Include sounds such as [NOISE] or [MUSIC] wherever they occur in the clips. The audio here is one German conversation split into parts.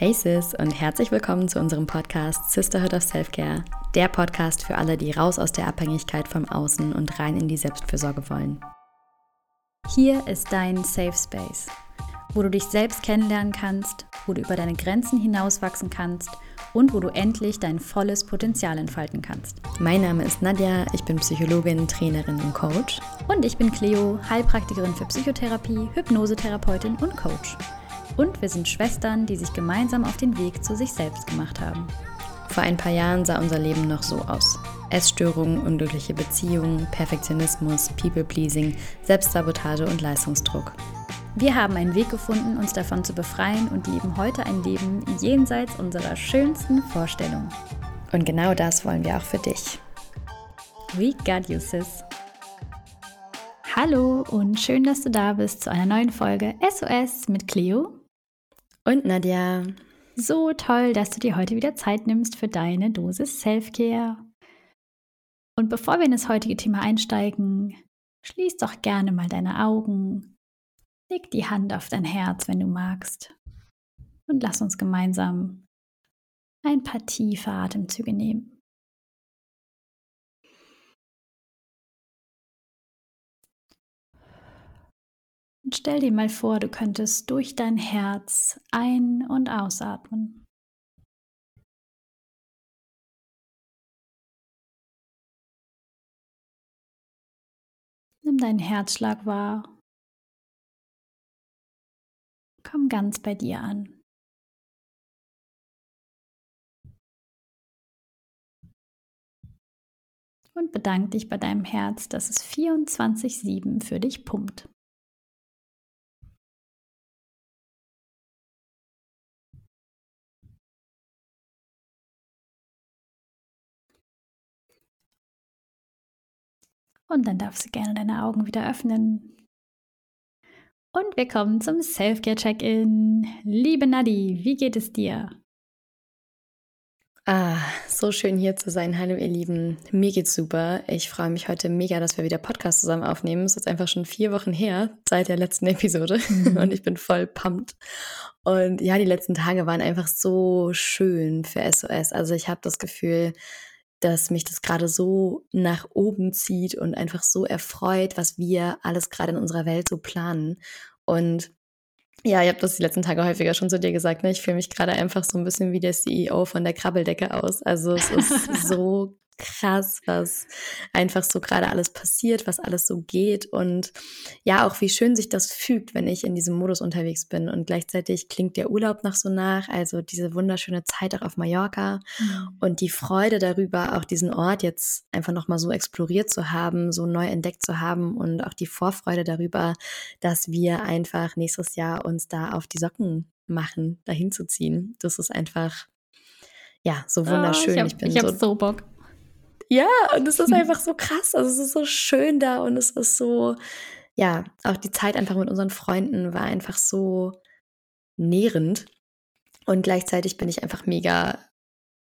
Hey Sis und herzlich willkommen zu unserem Podcast Sisterhood of Self-Care, der Podcast für alle, die raus aus der Abhängigkeit vom Außen und rein in die Selbstfürsorge wollen. Hier ist dein Safe Space, wo du dich selbst kennenlernen kannst, wo du über deine Grenzen hinauswachsen kannst und wo du endlich dein volles Potenzial entfalten kannst. Mein Name ist Nadja, ich bin Psychologin, Trainerin und Coach. Und ich bin Cleo, Heilpraktikerin für Psychotherapie, Hypnosetherapeutin und Coach. Und wir sind Schwestern, die sich gemeinsam auf den Weg zu sich selbst gemacht haben. Vor ein paar Jahren sah unser Leben noch so aus. Essstörungen, unglückliche Beziehungen, Perfektionismus, People-Pleasing, Selbstsabotage und Leistungsdruck. Wir haben einen Weg gefunden, uns davon zu befreien und leben heute ein Leben jenseits unserer schönsten Vorstellungen. Und genau das wollen wir auch für dich. We got you, sis. Hallo und schön, dass du da bist zu einer neuen Folge SOS mit Cleo und Nadja. So toll, dass du dir heute wieder Zeit nimmst für deine Dosis Selfcare. Und bevor wir in das heutige Thema einsteigen, schließ doch gerne mal deine Augen, leg die Hand auf dein Herz, wenn du magst, und lass uns gemeinsam ein paar tiefe Atemzüge nehmen. Und stell dir mal vor, du könntest durch dein Herz ein- und ausatmen. Nimm deinen Herzschlag wahr. Komm ganz bei dir an. Und bedank dich bei deinem Herz, dass es 24-7 für dich pumpt. Und dann darfst du gerne deine Augen wieder öffnen. Und wir kommen zum Selfcare-Check-In. Liebe Nadi, wie geht es dir? Ah, so schön hier zu sein. Hallo ihr Lieben, mir geht's super. Ich freue mich heute mega, dass wir wieder Podcast zusammen aufnehmen. Es ist einfach schon vier Wochen her seit der letzten Episode [LAUGHS] mhm. und ich bin voll pumped. Und ja, die letzten Tage waren einfach so schön für SOS. Also ich habe das Gefühl, dass mich das gerade so nach oben zieht und einfach so erfreut, was wir alles gerade in unserer Welt so planen. Und ja, ich habe das die letzten Tage häufiger schon zu dir gesagt. Ne? Ich fühle mich gerade einfach so ein bisschen wie der CEO von der Krabbeldecke aus. Also es ist [LAUGHS] so krass, was einfach so gerade alles passiert, was alles so geht und ja, auch wie schön sich das fügt, wenn ich in diesem Modus unterwegs bin und gleichzeitig klingt der Urlaub noch so nach, also diese wunderschöne Zeit auch auf Mallorca mhm. und die Freude darüber, auch diesen Ort jetzt einfach nochmal so exploriert zu haben, so neu entdeckt zu haben und auch die Vorfreude darüber, dass wir einfach nächstes Jahr uns da auf die Socken machen, dahin zu ziehen. Das ist einfach ja, so wunderschön. Oh, ich, hab, ich bin ich so, so Bock. Ja, und es ist einfach so krass. Also es ist so schön da und es ist so, ja, auch die Zeit einfach mit unseren Freunden war einfach so nährend. Und gleichzeitig bin ich einfach mega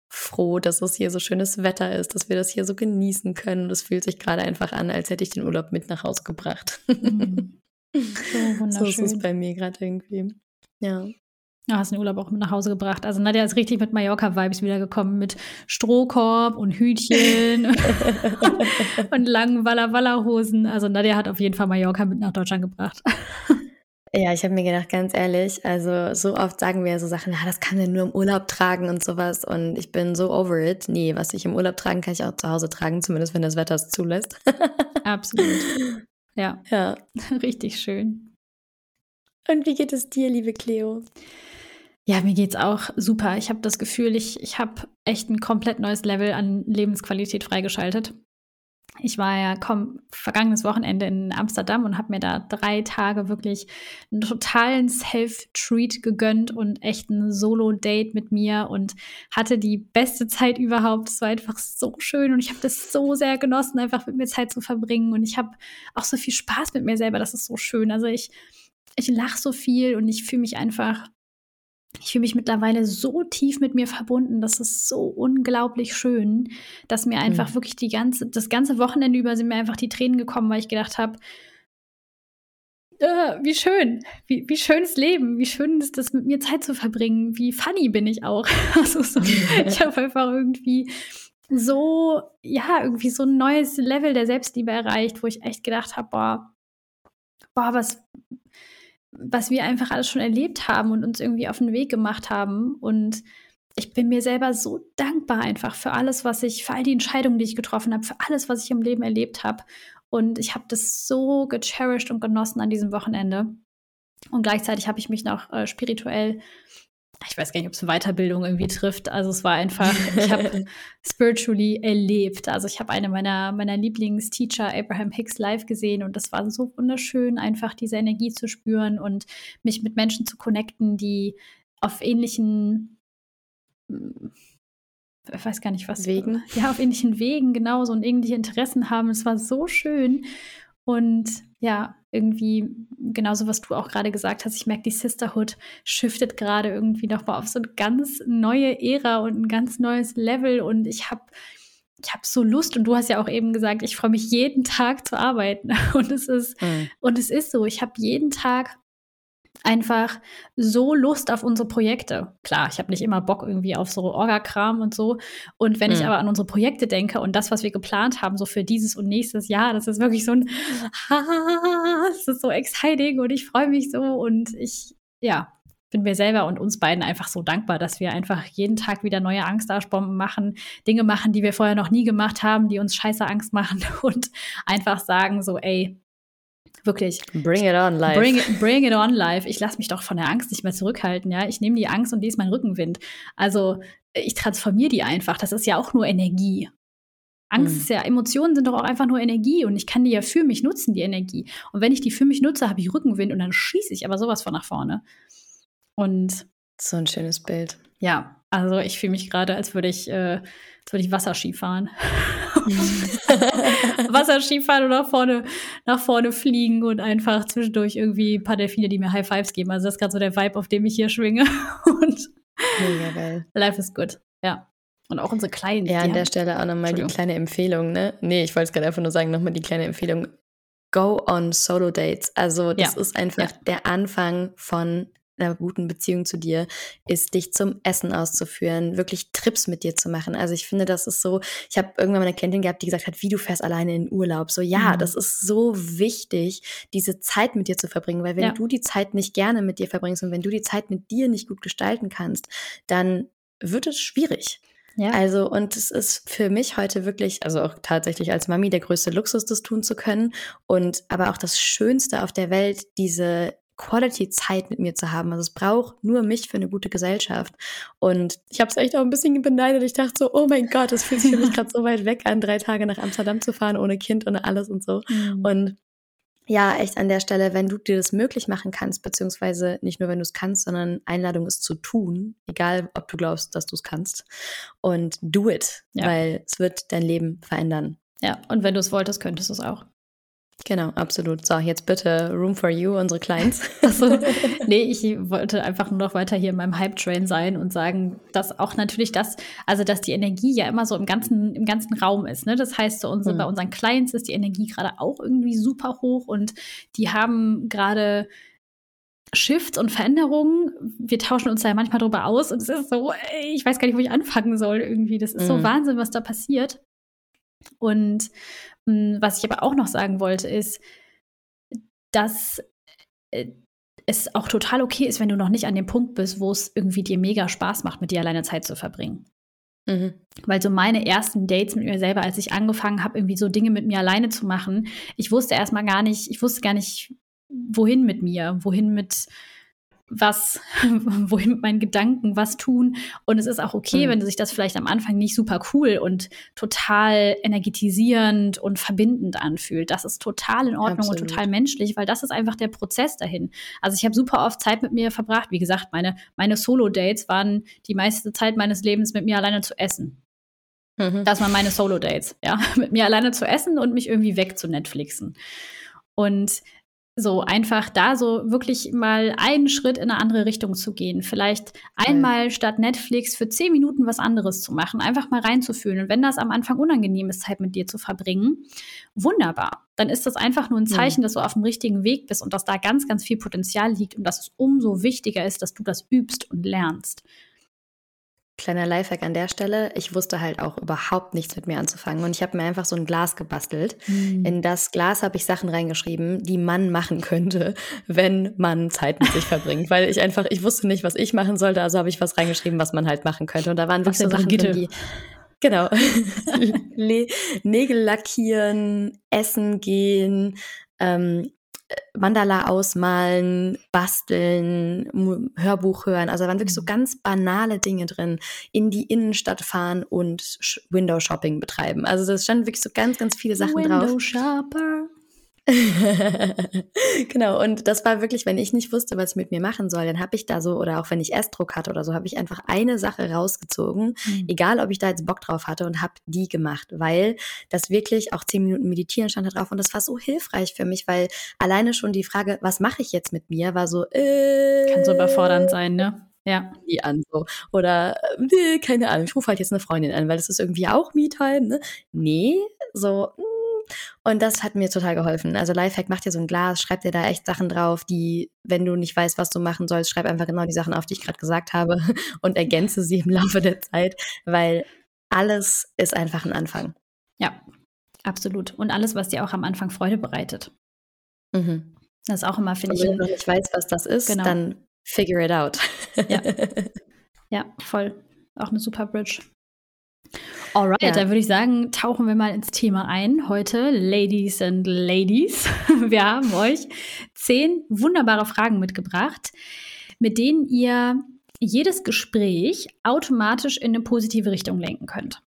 froh, dass es hier so schönes Wetter ist, dass wir das hier so genießen können. Das fühlt sich gerade einfach an, als hätte ich den Urlaub mit nach Hause gebracht. Mhm. [LAUGHS] So wunderschön. so ist es bei mir gerade irgendwie. Ja. Du hast den Urlaub auch mit nach Hause gebracht. Also Nadja ist richtig mit Mallorca-Vibes wiedergekommen, mit Strohkorb und Hütchen [LAUGHS] und langen Walla-Walla-Hosen. Also Nadja hat auf jeden Fall Mallorca mit nach Deutschland gebracht. Ja, ich habe mir gedacht, ganz ehrlich, also so oft sagen wir so Sachen, ja, das kann man nur im Urlaub tragen und sowas. Und ich bin so over it. Nee, was ich im Urlaub tragen kann, ich auch zu Hause tragen, zumindest wenn das Wetter es zulässt. Absolut. [LAUGHS] Ja. Ja. [LAUGHS] Richtig schön. Und wie geht es dir, liebe Cleo? Ja, mir geht's auch super. Ich habe das Gefühl, ich, ich habe echt ein komplett neues Level an Lebensqualität freigeschaltet. Ich war ja komm, vergangenes Wochenende in Amsterdam und habe mir da drei Tage wirklich einen totalen Self-Treat gegönnt und echt ein Solo-Date mit mir und hatte die beste Zeit überhaupt. Es war einfach so schön und ich habe das so sehr genossen, einfach mit mir Zeit zu verbringen. Und ich habe auch so viel Spaß mit mir selber. Das ist so schön. Also ich, ich lache so viel und ich fühle mich einfach ich fühle mich mittlerweile so tief mit mir verbunden. Das ist so unglaublich schön, dass mir einfach mhm. wirklich die ganze, das ganze Wochenende über sind mir einfach die Tränen gekommen, weil ich gedacht habe, äh, wie schön, wie, wie schönes Leben, wie schön ist das, mit mir Zeit zu verbringen, wie funny bin ich auch. [LAUGHS] Also so, [LAUGHS] ich habe einfach irgendwie so, ja, irgendwie so ein neues Level der Selbstliebe erreicht, wo ich echt gedacht habe, boah, boah, was, was wir einfach alles schon erlebt haben und uns irgendwie auf den Weg gemacht haben. Und ich bin mir selber so dankbar einfach für alles, was ich, für all die Entscheidungen, die ich getroffen habe, für alles, was ich im Leben erlebt habe. Und ich habe das so gecherished und genossen an diesem Wochenende. Und gleichzeitig habe ich mich noch äh, spirituell, ich weiß gar nicht, ob es Weiterbildung irgendwie trifft. Also es war einfach, ich habe [LAUGHS] spiritually erlebt. Also ich habe eine meiner, meiner Lieblingsteacher, Abraham Hicks, live gesehen und das war so wunderschön, einfach diese Energie zu spüren und mich mit Menschen zu connecten, die auf ähnlichen ich weiß gar nicht was. Wegen? Ja, auf ähnlichen Wegen, genau, so und ähnliche Interessen haben. Es war so schön. Und ja, irgendwie genauso, was du auch gerade gesagt hast. Ich merke, die Sisterhood shiftet gerade irgendwie nochmal auf so eine ganz neue Ära und ein ganz neues Level. Und ich habe ich habe so Lust und du hast ja auch eben gesagt, ich freue mich jeden Tag zu arbeiten [LAUGHS] und es ist mhm. und es ist so, ich habe jeden Tag einfach so Lust auf unsere Projekte. Klar, ich habe nicht immer Bock irgendwie auf so Orga-Kram und so. Und wenn mhm. ich aber an unsere Projekte denke und das, was wir geplant haben, so für dieses und nächstes Jahr, das ist wirklich so ein, [LAUGHS] das ist so exciting und ich freue mich so und ich, ja, bin mir selber und uns beiden einfach so dankbar, dass wir einfach jeden Tag wieder neue Angstarschbomben machen, Dinge machen, die wir vorher noch nie gemacht haben, die uns scheiße Angst machen [LAUGHS] und einfach sagen so, ey, Wirklich. Bring it on life. Bring it, bring it on life. Ich lasse mich doch von der Angst nicht mehr zurückhalten, ja. Ich nehme die Angst und die ist mein Rückenwind. Also ich transformiere die einfach. Das ist ja auch nur Energie. Angst mhm. ist ja, Emotionen sind doch auch einfach nur Energie und ich kann die ja für mich nutzen, die Energie. Und wenn ich die für mich nutze, habe ich Rückenwind und dann schieße ich aber sowas von nach vorne. Und so ein schönes Bild. Ja, also ich fühle mich gerade, als würde ich, äh, als würde ich Wasserski fahren. [LAUGHS] Wasserski fahren und nach vorne, nach vorne fliegen und einfach zwischendurch irgendwie ein paar Delfine, die mir High Fives geben. Also das ist gerade so der Vibe, auf dem ich hier schwinge. [LAUGHS] und Mega geil. Life is good. Ja. Und auch unsere kleinen. Ja, an der Stelle auch nochmal die kleine Empfehlung, ne? Nee, ich wollte es gerade einfach nur sagen, nochmal die kleine Empfehlung. Go on Solo Dates. Also, das ja. ist einfach ja. der Anfang von einer guten Beziehung zu dir ist, dich zum Essen auszuführen, wirklich Trips mit dir zu machen. Also ich finde, das ist so, ich habe irgendwann mal eine Klientin gehabt, die gesagt hat, wie du fährst alleine in Urlaub. So, ja, mhm. das ist so wichtig, diese Zeit mit dir zu verbringen, weil wenn ja. du die Zeit nicht gerne mit dir verbringst und wenn du die Zeit mit dir nicht gut gestalten kannst, dann wird es schwierig. Ja. Also, und es ist für mich heute wirklich, also auch tatsächlich als Mami der größte Luxus, das tun zu können. Und aber auch das Schönste auf der Welt, diese Quality-Zeit mit mir zu haben. Also es braucht nur mich für eine gute Gesellschaft. Und ich habe es echt auch ein bisschen beneidet. Ich dachte so, oh mein Gott, das fühlt sich für mich [LAUGHS] gerade so weit weg an, drei Tage nach Amsterdam zu fahren, ohne Kind, ohne alles und so. Mhm. Und ja, echt an der Stelle, wenn du dir das möglich machen kannst, beziehungsweise nicht nur, wenn du es kannst, sondern Einladung ist zu tun, egal ob du glaubst, dass du es kannst. Und do it, ja. weil es wird dein Leben verändern. Ja, und wenn du es wolltest, könntest du es auch. Genau, absolut. So, jetzt bitte Room for You, unsere Clients. [LAUGHS] also, nee, ich wollte einfach nur noch weiter hier in meinem Hype-Train sein und sagen, dass auch natürlich das, also dass die Energie ja immer so im ganzen, im ganzen Raum ist. Ne? Das heißt, so unsere, mhm. bei unseren Clients ist die Energie gerade auch irgendwie super hoch und die haben gerade Shifts und Veränderungen. Wir tauschen uns da ja manchmal drüber aus und es ist so, ey, ich weiß gar nicht, wo ich anfangen soll irgendwie. Das ist mhm. so Wahnsinn, was da passiert. Und hm, was ich aber auch noch sagen wollte, ist, dass äh, es auch total okay ist, wenn du noch nicht an dem Punkt bist, wo es irgendwie dir mega Spaß macht, mit dir alleine Zeit zu verbringen. Mhm. Weil so meine ersten Dates mit mir selber, als ich angefangen habe, irgendwie so Dinge mit mir alleine zu machen, ich wusste erstmal gar nicht, ich wusste gar nicht, wohin mit mir, wohin mit, was, [LAUGHS] wohin mit meinen Gedanken, was tun. Und es ist auch okay, mhm. wenn sich das vielleicht am Anfang nicht super cool und total energetisierend und verbindend anfühlt. Das ist total in Ordnung Absolut. und total menschlich, weil das ist einfach der Prozess dahin. Also ich habe super oft Zeit mit mir verbracht. Wie gesagt, meine, meine Solo-Dates waren die meiste Zeit meines Lebens mit mir alleine zu essen. Mhm. Das waren meine Solo-Dates, ja. [LAUGHS] mit mir alleine zu essen und mich irgendwie weg zu Netflixen. Und So einfach da so wirklich mal einen Schritt in eine andere Richtung zu gehen. Vielleicht einmal ja. statt Netflix für zehn Minuten was anderes zu machen, einfach mal reinzufühlen. Und wenn das am Anfang unangenehm ist, Zeit mit dir zu verbringen, wunderbar. Dann ist das einfach nur ein Zeichen, ja. dass du auf dem richtigen Weg bist und dass da ganz, ganz viel Potenzial liegt und dass es umso wichtiger ist, dass du das übst und lernst. Kleiner Lifehack an der Stelle. Ich wusste halt auch überhaupt nichts mit mir anzufangen. Und ich habe mir einfach so ein Glas gebastelt. Mhm. In das Glas habe ich Sachen reingeschrieben, die man machen könnte, [LAUGHS] wenn man Zeit mit sich verbringt. Weil ich einfach, ich wusste nicht, was ich machen sollte, also habe ich was reingeschrieben, was man halt machen könnte. Und da waren wirklich so Sachen drin, die Genau. [LAUGHS] Nägel lackieren, essen gehen, ähm, Mandala ausmalen, basteln, Hörbuch hören. Also da waren wirklich so mhm. ganz banale Dinge drin. In die Innenstadt fahren und Window Shopping betreiben. Also da standen wirklich so ganz, ganz viele Sachen Window drauf. Window Shopper. [LAUGHS] genau, und das war wirklich, wenn ich nicht wusste, was ich mit mir machen soll, dann habe ich da so, oder auch wenn ich Essdruck hatte oder so, habe ich einfach eine Sache rausgezogen, mhm. egal ob ich da jetzt Bock drauf hatte und habe die gemacht, weil das wirklich auch zehn Minuten meditieren stand da drauf und das war so hilfreich für mich, weil alleine schon die Frage, was mache ich jetzt mit mir, war so, äh, kann so überfordernd sein, ne? Ja. Die an so. Oder, äh, keine Ahnung, ich rufe halt jetzt eine Freundin an, weil das ist irgendwie auch Me-Time, ne? Nee, so, mh, und das hat mir total geholfen. Also Lifehack, macht dir so ein Glas, schreib dir da echt Sachen drauf, die, wenn du nicht weißt, was du machen sollst, schreib einfach genau die Sachen auf, die ich gerade gesagt habe [LAUGHS] und ergänze sie im Laufe der Zeit, weil alles ist einfach ein Anfang. Ja, absolut. Und alles, was dir auch am Anfang Freude bereitet. Mhm. Das ist auch immer, finde ich. Wenn du noch nicht weißt, was das ist, genau. dann figure it out. ja. [LAUGHS] ja, voll. Auch eine super Bridge. Alright, ja. dann würde ich sagen, tauchen wir mal ins Thema ein. Heute, Ladies and Ladies, [LAUGHS] wir haben euch zehn wunderbare Fragen mitgebracht, mit denen ihr jedes Gespräch automatisch in eine positive Richtung lenken könnt.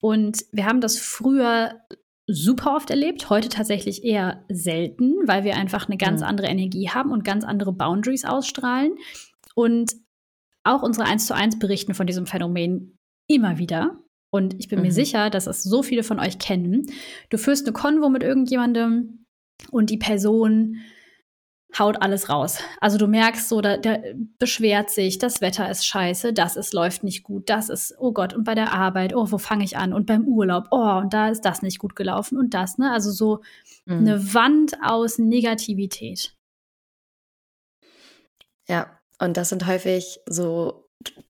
Und wir haben das früher super oft erlebt, heute tatsächlich eher selten, weil wir einfach eine ganz mhm. andere Energie haben und ganz andere Boundaries ausstrahlen. Und auch unsere 1 zu 1 berichten von diesem Phänomen immer wieder. Und ich bin mhm. mir sicher, dass es so viele von euch kennen. Du führst eine Konvo mit irgendjemandem und die Person haut alles raus. Also du merkst so, da, der beschwert sich, das Wetter ist scheiße, das ist läuft nicht gut, das ist, oh Gott, und bei der Arbeit, oh, wo fange ich an? Und beim Urlaub, oh, und da ist das nicht gut gelaufen und das, ne? Also so mhm. eine Wand aus Negativität. Ja, und das sind häufig so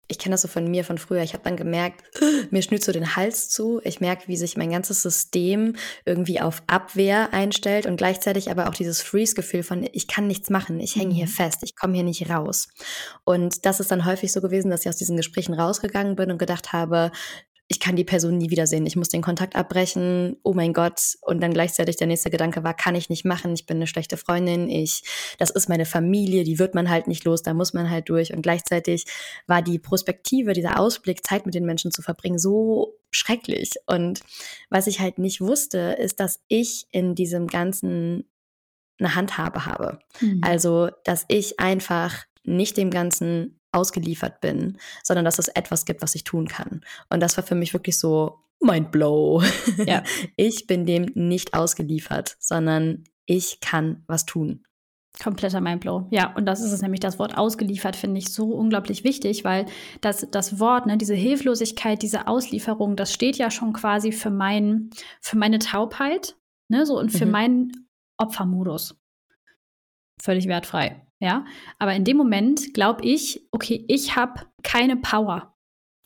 ich kenne das so von mir von früher. Ich habe dann gemerkt, [GASPS] mir schnürt so den Hals zu. Ich merke, wie sich mein ganzes System irgendwie auf Abwehr einstellt und gleichzeitig aber auch dieses Freeze-Gefühl von, ich kann nichts machen, ich hänge hier mhm. fest, ich komme hier nicht raus. Und das ist dann häufig so gewesen, dass ich aus diesen Gesprächen rausgegangen bin und gedacht habe, ich kann die Person nie wiedersehen, ich muss den Kontakt abbrechen, oh mein Gott. Und dann gleichzeitig der nächste Gedanke war, kann ich nicht machen, ich bin eine schlechte Freundin, ich, das ist meine Familie, die wird man halt nicht los, da muss man halt durch. Und gleichzeitig war die Prospektive, dieser Ausblick, Zeit mit den Menschen zu verbringen, so schrecklich. Und was ich halt nicht wusste, ist, dass ich in diesem ganzen eine Handhabe habe. Mhm. Also, dass ich einfach nicht dem Ganzen ausgeliefert bin, sondern dass es etwas gibt, was ich tun kann. Und das war für mich wirklich so mind blow. [LAUGHS] Ja. Ich bin dem nicht ausgeliefert, sondern ich kann was tun. Kompletter Mindblow. Ja, und das ist es nämlich, das Wort ausgeliefert finde ich so unglaublich wichtig, weil das, das Wort, ne, diese Hilflosigkeit, diese Auslieferung, das steht ja schon quasi für mein, für meine Taubheit, ne, so und für mhm. meinen Opfermodus. Völlig wertfrei. Ja, aber in dem Moment glaube ich, okay, ich habe keine Power.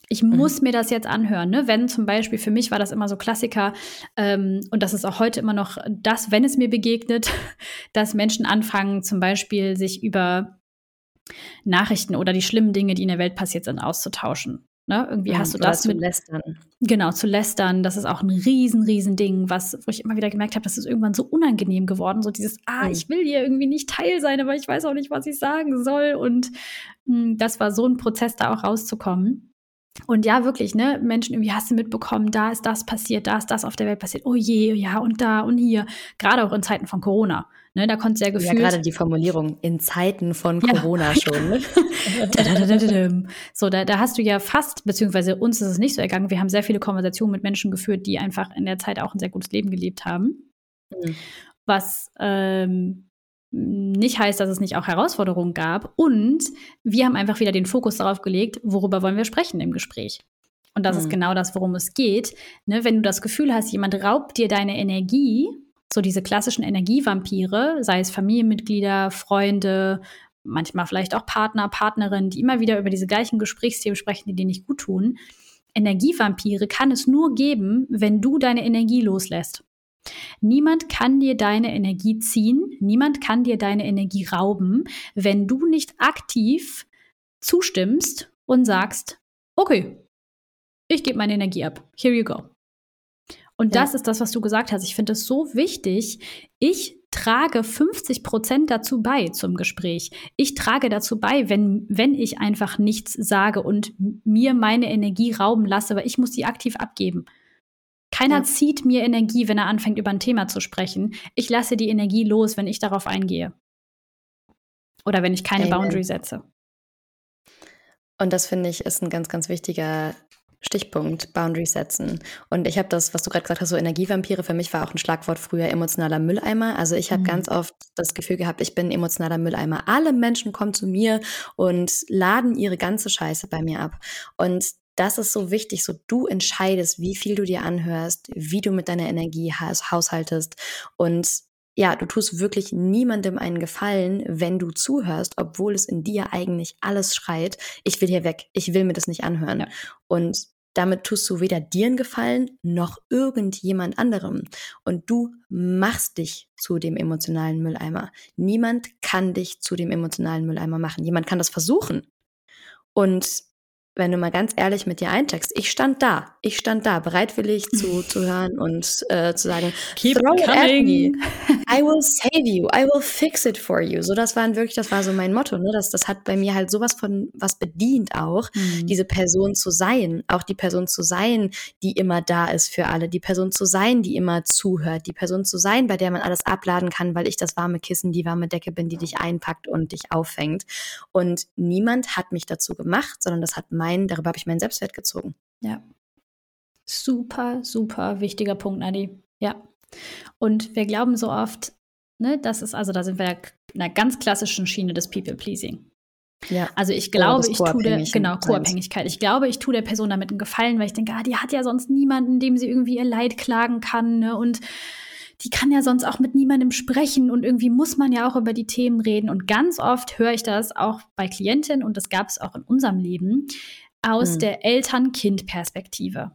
Ich mhm. muss mhm. mir das jetzt anhören. Ne? Wenn zum Beispiel, für mich war das immer so Klassiker, ähm, und das ist auch heute immer noch das, wenn es mir begegnet, [LAUGHS] dass Menschen anfangen, zum Beispiel sich über Nachrichten oder die schlimmen Dinge, die in der Welt passiert sind, auszutauschen. Ne? Irgendwie ja, hast du das zu mit lästern. Genau, zu lästern. Das ist auch ein riesen, riesen Ding, was, wo ich immer wieder gemerkt habe, das ist irgendwann so unangenehm geworden. So dieses, ah, mhm. ich will hier irgendwie nicht Teil sein, aber ich weiß auch nicht, was ich sagen soll. Und mh, hm, das war so ein Prozess, da auch rauszukommen. Und ja, wirklich, ne, Menschen irgendwie hast du mitbekommen, da ist das passiert, da ist das auf der Welt passiert, oh je, ja, und da und hier. Gerade auch in Zeiten von Corona. Ne, da konnte ja gefühlt. Ja, gerade die Formulierung in Zeiten von ja. Corona [LAUGHS] schon. Ne? so, da, da hast du ja fast, beziehungsweise uns ist es nicht so ergangen. Wir haben sehr viele Konversationen mit Menschen geführt, die einfach in der Zeit auch ein sehr gutes Leben gelebt haben. Mhm. Was ähm, nicht heißt, dass es nicht auch Herausforderungen gab. Und wir haben einfach wieder den Fokus darauf gelegt, worüber wollen wir sprechen im Gespräch. Und das mhm. ist genau das, worum es geht. Ne, wenn du das Gefühl hast, jemand raubt dir deine Energie, so diese klassischen Energievampire, sei es Familienmitglieder, Freunde, manchmal vielleicht auch Partner, Partnerinnen, die immer wieder über diese gleichen Gesprächsthemen sprechen, die dir nicht gut tun. Energievampire kann es nur geben, wenn du deine Energie loslässt. Niemand kann dir deine Energie ziehen, niemand kann dir deine Energie rauben, wenn du nicht aktiv zustimmst und sagst, okay, ich gebe meine Energie ab. Here you go. Und ja. das ist das, was du gesagt hast. Ich finde es so wichtig. Ich trage 50 Prozent dazu bei zum Gespräch. Ich trage dazu bei, wenn, wenn ich einfach nichts sage und mir meine Energie rauben lasse, weil ich muss sie aktiv abgeben. Keiner ja. zieht mir Energie, wenn er anfängt, über ein Thema zu sprechen. Ich lasse die Energie los, wenn ich darauf eingehe. Oder wenn ich keine Amen. Boundary setze. Und das finde ich ist ein ganz, ganz wichtiger Stichpunkt, Boundaries setzen. Und ich habe das, was du gerade gesagt hast, so Energievampire, für mich war auch ein Schlagwort früher emotionaler Mülleimer. Also ich habe mhm. ganz oft das Gefühl gehabt, ich bin emotionaler Mülleimer. Alle Menschen kommen zu mir und laden ihre ganze Scheiße bei mir ab. Und das ist so wichtig, so du entscheidest, wie viel du dir anhörst, wie du mit deiner Energie haushaltest und ja, du tust wirklich niemandem einen Gefallen, wenn du zuhörst, obwohl es in dir eigentlich alles schreit, ich will hier weg, ich will mir das nicht anhören. Ja. Und damit tust du weder dir einen Gefallen noch irgendjemand anderem. Und du machst dich zu dem emotionalen Mülleimer. Niemand kann dich zu dem emotionalen Mülleimer machen. Jemand kann das versuchen. Und wenn du mal ganz ehrlich mit dir eincheckst, ich stand da, ich stand da, bereitwillig zu, [LAUGHS] zu hören und äh, zu sagen, Keep throw it at me, [LAUGHS] I will save you, I will fix it for you. So, das waren wirklich, das war so mein Motto, ne? Das, das hat bei mir halt sowas von was bedient auch, mhm. diese Person zu sein, auch die Person zu sein, die immer da ist für alle, die Person zu sein, die immer zuhört, die Person zu sein, bei der man alles abladen kann, weil ich das warme Kissen, die warme Decke bin, die dich einpackt und dich auffängt. Und niemand hat mich dazu gemacht, sondern das hat mein mein, darüber habe ich meinen Selbstwert gezogen. Ja. Super, super wichtiger Punkt, Nadi. Ja. Und wir glauben so oft, ne, das ist, also da sind wir in einer ganz klassischen Schiene des People-Pleasing. Ja. Also ich glaube, ich tue der, genau, Co-Abhängigkeit. Ich glaube, ich tue der Person damit einen Gefallen, weil ich denke, ah, die hat ja sonst niemanden, dem sie irgendwie ihr Leid klagen kann, ne? Und die kann ja sonst auch mit niemandem sprechen und irgendwie muss man ja auch über die Themen reden. Und ganz oft höre ich das auch bei Klientinnen und das gab es auch in unserem Leben aus mhm. der Eltern-Kind-Perspektive.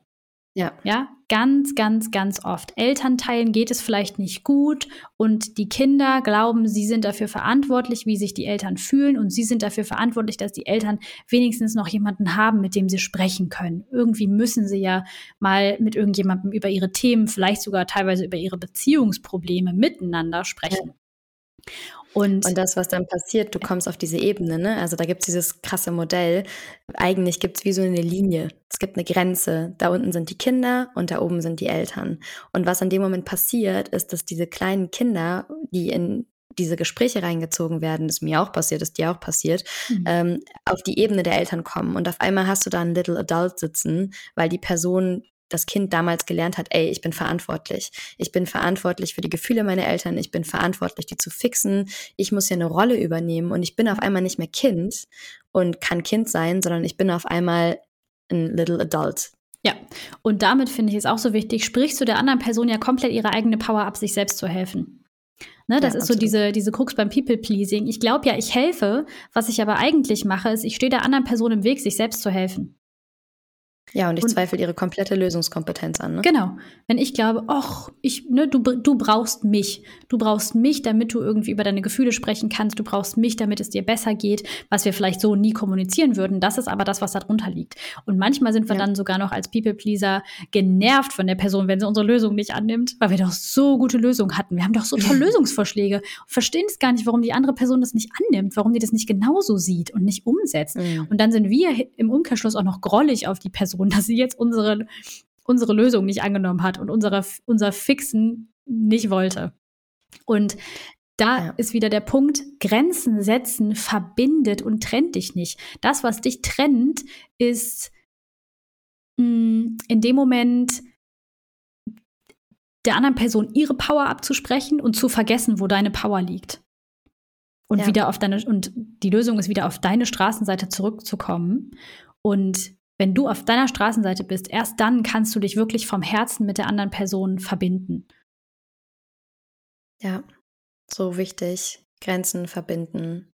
Ja. Ja, ganz, ganz, ganz oft. Elternteilen geht es vielleicht nicht gut und die Kinder glauben, sie sind dafür verantwortlich, wie sich die Eltern fühlen und sie sind dafür verantwortlich, dass die Eltern wenigstens noch jemanden haben, mit dem sie sprechen können. Irgendwie müssen sie ja mal mit irgendjemandem über ihre Themen, vielleicht sogar teilweise über ihre Beziehungsprobleme miteinander sprechen. Ja. Und, und das, was dann passiert, du kommst auf diese Ebene, ne? Also da gibt es dieses krasse Modell. Eigentlich gibt es wie so eine Linie. Es gibt eine Grenze. Da unten sind die Kinder und da oben sind die Eltern. Und was in dem Moment passiert, ist, dass diese kleinen Kinder, die in diese Gespräche reingezogen werden, das mir auch passiert, ist dir auch passiert, mhm. ähm, auf die Ebene der Eltern kommen. Und auf einmal hast du da einen Little Adult sitzen, weil die Person das Kind damals gelernt hat, ey, ich bin verantwortlich. Ich bin verantwortlich für die Gefühle meiner Eltern, ich bin verantwortlich, die zu fixen. Ich muss ja eine Rolle übernehmen und ich bin auf einmal nicht mehr Kind und kann Kind sein, sondern ich bin auf einmal ein little adult. Ja, und damit finde ich es auch so wichtig, sprichst du der anderen Person ja komplett ihre eigene Power ab, sich selbst zu helfen. Ne, das ja, ist absolut. so diese, diese Krux beim People-Pleasing. Ich glaube ja, ich helfe. Was ich aber eigentlich mache, ist, ich stehe der anderen Person im Weg, sich selbst zu helfen. Ja, und ich und, zweifle ihre komplette Lösungskompetenz an. Ne? Genau. Wenn ich glaube, ach, ich, ne, du, du brauchst mich. Du brauchst mich, damit du irgendwie über deine Gefühle sprechen kannst. Du brauchst mich, damit es dir besser geht, was wir vielleicht so nie kommunizieren würden. Das ist aber das, was darunter liegt. Und manchmal sind wir ja. dann sogar noch als People-Pleaser genervt von der Person, wenn sie unsere Lösung nicht annimmt, weil wir doch so gute Lösungen hatten. Wir haben doch so tolle [LAUGHS] Lösungsvorschläge. Verstehen es gar nicht, warum die andere Person das nicht annimmt, warum die das nicht genauso sieht und nicht umsetzt. Mhm. Und dann sind wir im Umkehrschluss auch noch grollig auf die Person und dass sie jetzt unsere, unsere Lösung nicht angenommen hat und unsere, unser Fixen nicht wollte. Und da ja. ist wieder der Punkt, Grenzen setzen verbindet und trennt dich nicht. Das, was dich trennt, ist mh, mm, in dem Moment der anderen Person ihre Power abzusprechen und zu vergessen, wo deine Power liegt. und ja. wieder auf deine, und die Lösung ist wieder auf deine Straßenseite zurückzukommen. Und wenn du auf deiner Straßenseite bist, erst dann kannst du dich wirklich vom Herzen mit der anderen Person verbinden. Ja, so wichtig. Grenzen verbinden.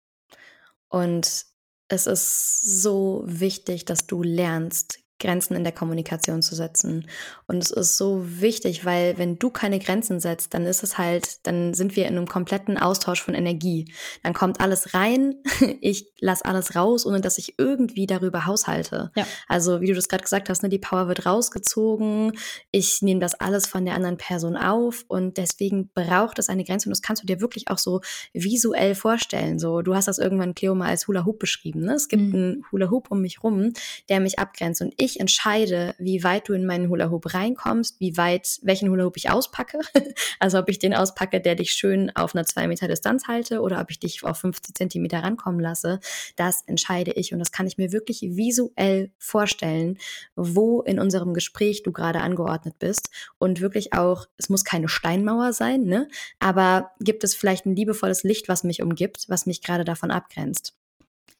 Und es ist so wichtig, dass du lernst, Grenzen in der Kommunikation zu setzen. Und es ist so wichtig, weil wenn du keine Grenzen setzt, dann ist es halt, dann sind wir in einem kompletten Austausch von Energie. Dann kommt alles rein, [LAUGHS] ich lasse alles raus, ohne dass ich irgendwie darüber haushalte. Ja. Also wie du das gerade gesagt hast, ne, die Power wird rausgezogen, ich nehme das alles von der anderen Person auf und deswegen braucht es eine Grenze und das kannst du dir wirklich auch so visuell vorstellen. So, du hast das irgendwann Cleo mal als Hula Hoop beschrieben. Ne? Es gibt mhm. einen Hula Hoop um mich rum, der mich abgrenzt und ich ich entscheide, wie weit du in meinen Hula Hoop reinkommst, wie weit, welchen Hula Hoop ich auspacke. [LAUGHS] also ob ich den auspacke, der dich schön auf einer zwei Meter Distanz halte oder ob ich dich auf 50 Zentimeter rankommen lasse, das entscheide ich. Und das kann ich mir wirklich visuell vorstellen, wo in unserem Gespräch du gerade angeordnet bist. Und wirklich auch, es muss keine Steinmauer sein, ne? Aber gibt es vielleicht ein liebevolles Licht, was mich umgibt, was mich gerade davon abgrenzt?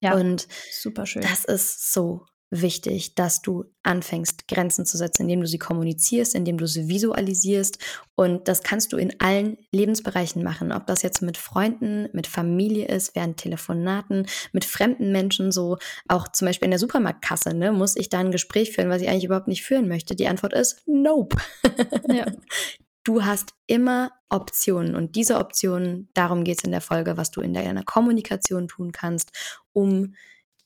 Ja, und super schön. Das ist so wichtig, dass du anfängst, Grenzen zu setzen, indem du sie kommunizierst, indem du sie visualisierst. Und das kannst du in allen Lebensbereichen machen. Ob das jetzt mit Freunden, mit Familie ist, während Telefonaten, mit fremden Menschen, so auch zum Beispiel in der Supermarktkasse, ne, muss ich da ein Gespräch führen, was ich eigentlich überhaupt nicht führen möchte. Die Antwort ist Nope. Ja. [LAUGHS] Du hast immer Optionen und diese Optionen, darum geht es in der Folge, was du in deiner Kommunikation tun kannst, um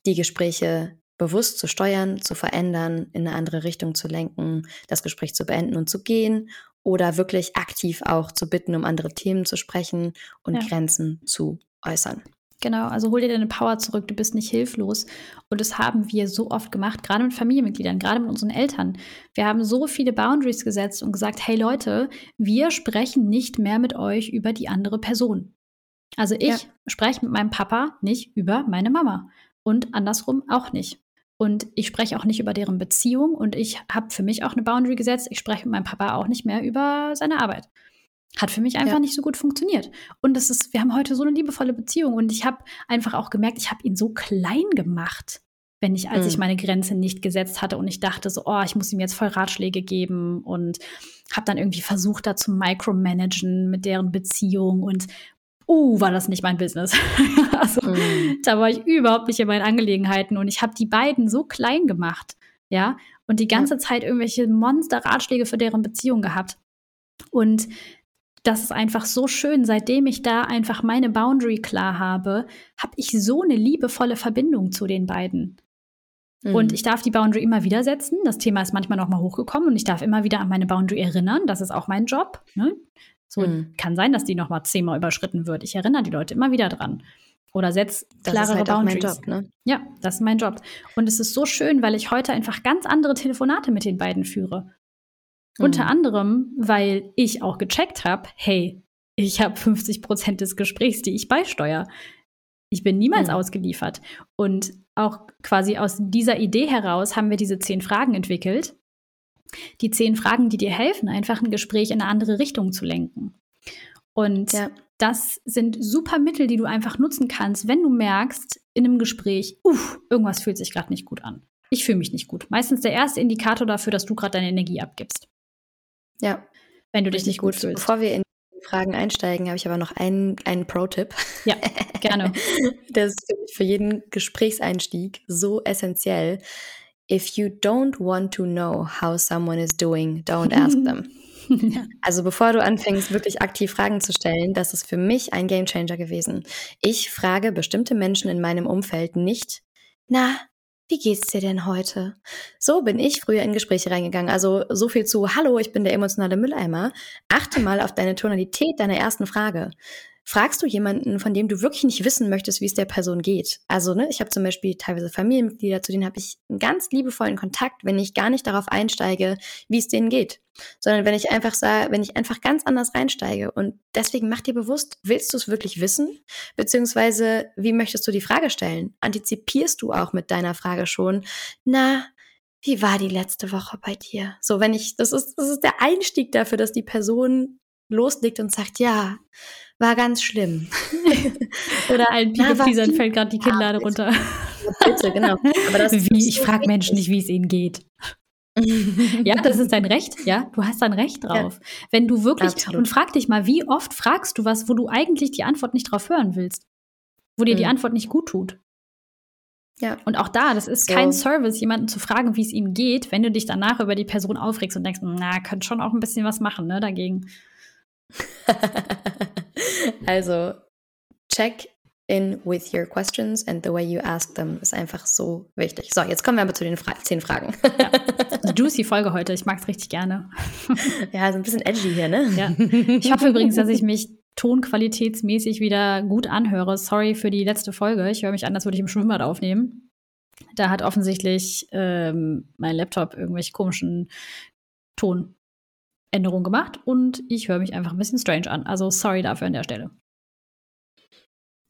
die Gespräche bewusst zu steuern, zu verändern, in eine andere Richtung zu lenken, das Gespräch zu beenden und zu gehen oder wirklich aktiv auch zu bitten, um andere Themen zu sprechen und ja. Grenzen zu äußern. Genau, also hol dir deine Power zurück, du bist nicht hilflos. Und das haben wir so oft gemacht, gerade mit Familienmitgliedern, gerade mit unseren Eltern. Wir haben so viele Boundaries gesetzt und gesagt, hey Leute, wir sprechen nicht mehr mit euch über die andere Person. Also ich ja. spreche mit meinem Papa nicht über meine Mama und andersrum auch nicht. Und ich spreche auch nicht über deren Beziehung und ich habe für mich auch eine Boundary gesetzt. Ich spreche mit meinem Papa auch nicht mehr über seine Arbeit. Hat für mich einfach ja. nicht so gut funktioniert. Und das ist, wir haben heute so eine liebevolle Beziehung und ich habe einfach auch gemerkt, ich habe ihn so klein gemacht, wenn ich, als mhm. ich meine Grenze nicht gesetzt hatte und ich dachte so, oh, ich muss ihm jetzt voll Ratschläge geben und habe dann irgendwie versucht, da zu micromanagen mit deren Beziehung und uh, war das nicht mein Business. [LAUGHS] also mhm. da war ich überhaupt nicht in meinen Angelegenheiten und ich habe die beiden so klein gemacht, ja, und die ganze ja. Zeit irgendwelche Monster-Ratschläge für deren Beziehung gehabt. Und das ist einfach so schön. Seitdem ich da einfach meine Boundary klar habe, habe ich so eine liebevolle Verbindung zu den beiden. Mhm. Und ich darf die Boundary immer wieder setzen. Das Thema ist manchmal noch mal hochgekommen und ich darf immer wieder an meine Boundary erinnern. Das ist auch mein Job. Ne? So mhm. kann sein, dass die noch mal zehnmal überschritten wird. Ich erinnere die Leute immer wieder dran. Oder setz klarere halt Boundaries. Job, ne? Ja, das ist mein Job. Und es ist so schön, weil ich heute einfach ganz andere Telefonate mit den beiden führe. Mhm. Unter anderem, weil ich auch gecheckt habe, hey, ich habe 50 Prozent des Gesprächs, die ich beisteuere. Ich bin niemals mhm. ausgeliefert. Und auch quasi aus dieser Idee heraus haben wir diese zehn Fragen entwickelt, die zehn Fragen, die dir helfen, einfach ein Gespräch in eine andere Richtung zu lenken. Und ja. das sind super Mittel, die du einfach nutzen kannst, wenn du merkst in einem Gespräch, uff, irgendwas fühlt sich gerade nicht gut an. Ich fühle mich nicht gut. Meistens der erste Indikator dafür, dass du gerade deine Energie abgibst. Ja. Wenn du dich nicht gut fühlst. Bevor wir in Fragen einsteigen, habe ich aber noch einen, einen Pro-Tipp. Ja, gerne. [LAUGHS] das ist für jeden Gesprächseinstieg so essentiell. If you don't want to know how someone is doing, don't [LAUGHS] ask them. Also bevor du anfängst, wirklich aktiv Fragen zu stellen, das ist für mich ein Gamechanger gewesen. Ich frage bestimmte Menschen in meinem Umfeld nicht, na, wie geht's dir denn heute? So bin ich früher in Gespräche reingegangen. Also so viel zu, hallo, ich bin der emotionale Mülleimer. Achte mal auf deine Tonalität deiner ersten Frage fragst du jemanden, von dem du wirklich nicht wissen möchtest, wie es der Person geht. Also, ne, ich habe zum Beispiel teilweise Familienmitglieder, zu denen habe ich einen ganz liebevollen Kontakt, wenn ich gar nicht darauf einsteige, wie es denen geht. Sondern wenn ich einfach sage, wenn ich einfach ganz anders reinsteige. Und deswegen mach dir bewusst, willst du es wirklich wissen? Beziehungsweise, wie möchtest du die Frage stellen? Antizipierst du auch mit deiner Frage schon, na, wie war die letzte Woche bei dir? So, wenn ich, das ist, das ist der Einstieg dafür, dass die Person loslegt und sagt, ja, war ganz schlimm. [LAUGHS] Oder allen People fällt gerade die Kinnlade ja, runter. Bitte, genau. [LAUGHS] Wie, ich frage Menschen nicht, wie es ihnen geht. ja, das [LAUGHS] ist dein Recht, ja, du hast dein Recht drauf. Ja. Wenn du wirklich, Absolut. und frag dich mal, wie oft fragst du was, wo du eigentlich die Antwort nicht drauf hören willst? Wo dir mhm. die Antwort nicht gut tut? Ja. Und auch da, das ist so. kein Service, jemanden zu fragen, wie es ihm geht, wenn du dich danach über die Person aufregst und denkst, na, könnte schon auch ein bisschen was machen, ne, dagegen. [LAUGHS] also, check in with your questions and the way you ask them ist einfach so wichtig. So, jetzt kommen wir aber zu den Fra zehn Fragen. Ja. [LAUGHS] Juicy Folge heute, ich mag es richtig gerne. Ja, so ein bisschen edgy hier, ne? Ja. Ich hoffe übrigens, dass ich mich tonqualitätsmäßig wieder gut anhöre. Sorry für die letzte Folge. Ich höre mich an, als würde ich im Schwimmbad aufnehmen. Da hat offensichtlich ähm, mein Laptop irgendwelche komischen Tonänderungen gemacht und ich höre mich einfach ein bisschen strange an. Also sorry dafür an der Stelle.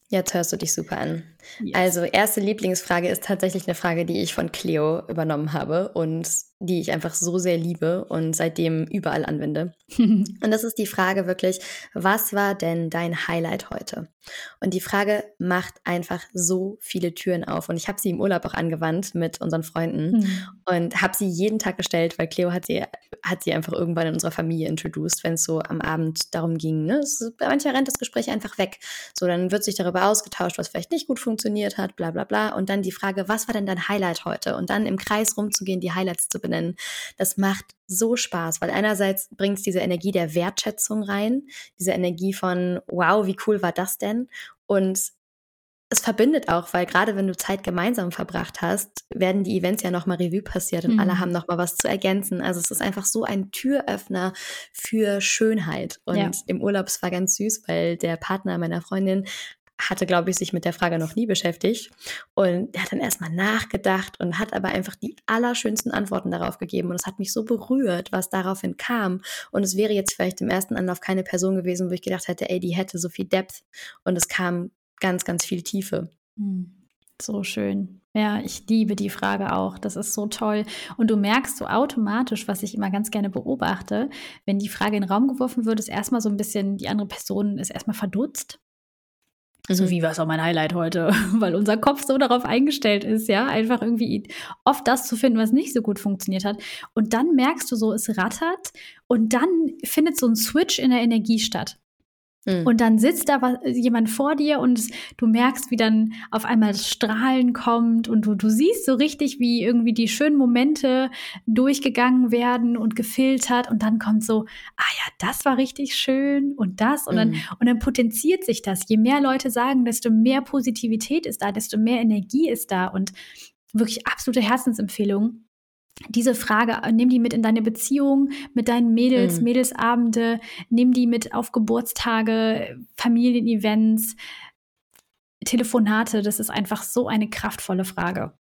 Jetzt hörst du dich super an. Yes. Also, erste Lieblingsfrage ist tatsächlich eine Frage, die ich von Cleo übernommen habe und die ich einfach so sehr liebe und seitdem überall anwende. [LAUGHS] und das ist die Frage wirklich, was war denn dein Highlight heute? Und die Frage macht einfach so viele Türen auf. Und ich habe sie im Urlaub auch angewandt mit unseren Freunden mhm. und habe sie jeden Tag gestellt, weil Cleo hat sie, hat sie einfach irgendwann in unserer Familie introduced, wenn es so am Abend darum ging. Ne? Manchmal rennt das Gespräch einfach weg. So, dann wird sich darüber ausgetauscht, was vielleicht nicht gut funktioniert hat, bla bla bla. Und dann die Frage, was war denn dein Highlight heute? Und dann im Kreis rumzugehen, die Highlights zu benennen. Das macht so Spaß, weil einerseits bringt es diese Energie der Wertschätzung rein, diese Energie von, wow, wie cool war das denn? Und es verbindet auch, weil gerade wenn du Zeit gemeinsam verbracht hast, werden die Events ja nochmal Revue passiert und mhm. alle haben nochmal was zu ergänzen. Also es ist einfach so ein Türöffner für Schönheit. Und ja. im Urlaub, es war ganz süß, weil der Partner meiner Freundin hatte, glaube ich, sich mit der Frage noch nie beschäftigt. Und er hat dann erstmal nachgedacht und hat aber einfach die allerschönsten Antworten darauf gegeben. Und es hat mich so berührt, was daraufhin kam. Und es wäre jetzt vielleicht im ersten Anlauf keine Person gewesen, wo ich gedacht hätte, ey, die hätte so viel Depth. Und es kam ganz, ganz viel Tiefe. Hm. So schön. Ja, ich liebe die Frage auch. Das ist so toll. Und du merkst so automatisch, was ich immer ganz gerne beobachte, wenn die Frage in den Raum geworfen wird, ist erstmal so ein bisschen, die andere Person ist erstmal verdutzt so mhm. wie war es auch mein Highlight heute, [LAUGHS] weil unser Kopf so darauf eingestellt ist, ja, einfach irgendwie oft das zu finden, was nicht so gut funktioniert hat. Und dann merkst du so, es rattert und dann findet so ein Switch in der Energie statt. Mhm. Und dann sitzt da jemand vor dir und du merkst, wie dann auf einmal das Strahlen kommt und du, du siehst so richtig, wie irgendwie die schönen Momente durchgegangen werden und gefiltert und dann kommt so, ah ja, das war richtig schön und das und dann, mhm. und dann potenziert sich das. Je mehr Leute sagen, desto mehr Positivität ist da, desto mehr Energie ist da und wirklich absolute Herzensempfehlung diese Frage, äh, nimm die mit in deine Beziehung mit deinen Mädels, mhm. Mädelsabende, nimm die mit auf Geburtstage, Familienevents, Telefonate. Das ist einfach so eine kraftvolle Frage.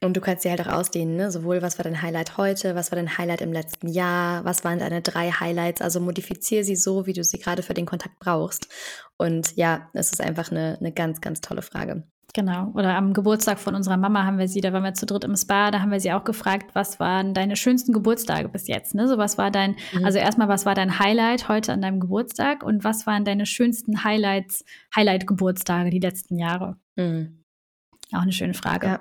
Und du kannst sie halt auch ausdehnen, ne? sowohl was war dein Highlight heute, was war dein Highlight im letzten Jahr, was waren deine drei Highlights. Also modifiziere sie so, wie du sie gerade für den Kontakt brauchst. Und ja, es ist einfach eine, eine ganz, ganz tolle Frage. Genau. Oder am Geburtstag von unserer Mama haben wir sie, da waren wir zu dritt im Spa, da haben wir sie auch gefragt, was waren deine schönsten Geburtstage bis jetzt? Ne? So was war dein, mhm. also erstmal, was war dein Highlight heute an deinem Geburtstag und was waren deine schönsten Highlights, Highlight-Geburtstage die letzten Jahre? Mhm. Auch eine schöne Frage. Ja.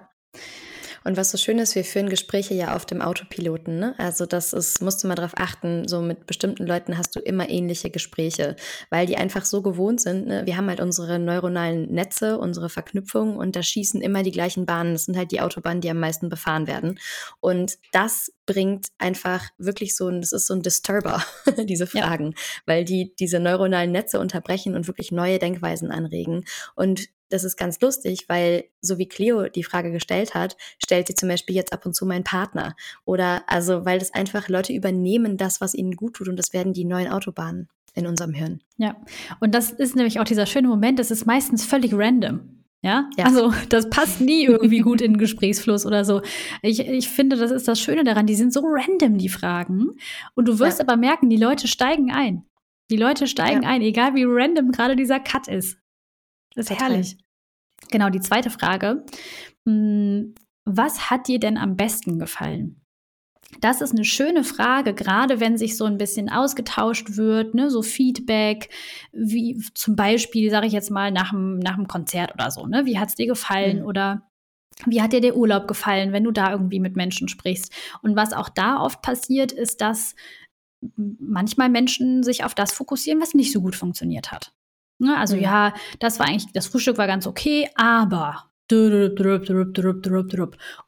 Und was so schön ist, wir führen Gespräche ja auf dem Autopiloten. Ne? Also das ist, musst du mal darauf achten, so mit bestimmten Leuten hast du immer ähnliche Gespräche, weil die einfach so gewohnt sind. Ne? Wir haben halt unsere neuronalen Netze, unsere Verknüpfungen und da schießen immer die gleichen Bahnen. Das sind halt die Autobahnen, die am meisten befahren werden. Und das bringt einfach wirklich so ein, das ist so ein Disturber, [LAUGHS] diese Fragen, ja. weil die diese neuronalen Netze unterbrechen und wirklich neue Denkweisen anregen. Und das ist ganz lustig, weil so wie Cleo die Frage gestellt hat, stellt sie zum Beispiel jetzt ab und zu meinen Partner. Oder also, weil das einfach Leute übernehmen das, was ihnen gut tut und das werden die neuen Autobahnen in unserem Hirn. Ja, und das ist nämlich auch dieser schöne Moment, das ist meistens völlig random. Ja? ja? also das passt nie irgendwie gut in den Gesprächsfluss oder so. Ich, ich finde, das ist das Schöne daran, die sind so random, die Fragen. Und du wirst ja. aber merken, die Leute steigen ein. Die Leute steigen ja. ein, egal wie random gerade dieser Cut ist. Das ist herrlich. Genau, die zweite Frage. Hm, was hat dir denn am besten gefallen? das ist eine schöne Frage, gerade wenn sich so ein bisschen ausgetauscht wird, ne, so Feedback, wie zum Beispiel, sage ich jetzt mal, nach dem, nach dem Konzert oder so, ne? Wie hat es dir gefallen? Mhm. Oder wie hat dir der Urlaub gefallen, wenn du da irgendwie mit Menschen sprichst? Und was auch da oft passiert, ist, dass manchmal Menschen sich auf das fokussieren, was nicht so gut funktioniert hat. Ne? Also mhm. ja, das war eigentlich, das Frühstück war ganz okay, aber.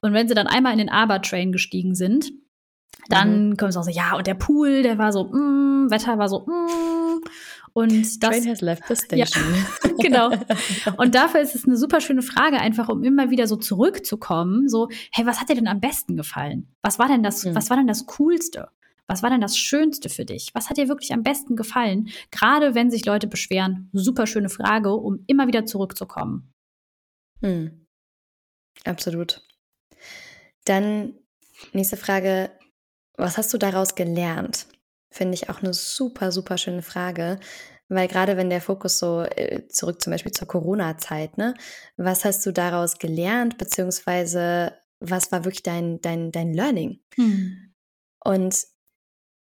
Und wenn sie dann einmal in den Aber-Train gestiegen sind, dann mhm. kommt es auch so, ja, und der Pool, der war so, mm, Wetter war so, mm. Und das, Train has left the station. Ja, genau. Und dafür ist es eine super schöne Frage, einfach um immer wieder so zurückzukommen. So, hey, was hat dir denn am besten gefallen? Was war denn das, mhm. was war denn das Coolste? Was war denn das Schönste für dich? Was hat dir wirklich am besten gefallen? Gerade wenn sich Leute beschweren, super schöne Frage, um immer wieder zurückzukommen. Mhm. Absolut. Dann nächste Frage. Was hast du daraus gelernt? Finde ich auch eine super, super schöne Frage. Weil gerade wenn der Fokus so äh, zurück zum Beispiel zur Corona-Zeit, ne, was hast du daraus gelernt, beziehungsweise was war wirklich dein, dein, dein Learning? Hm. Und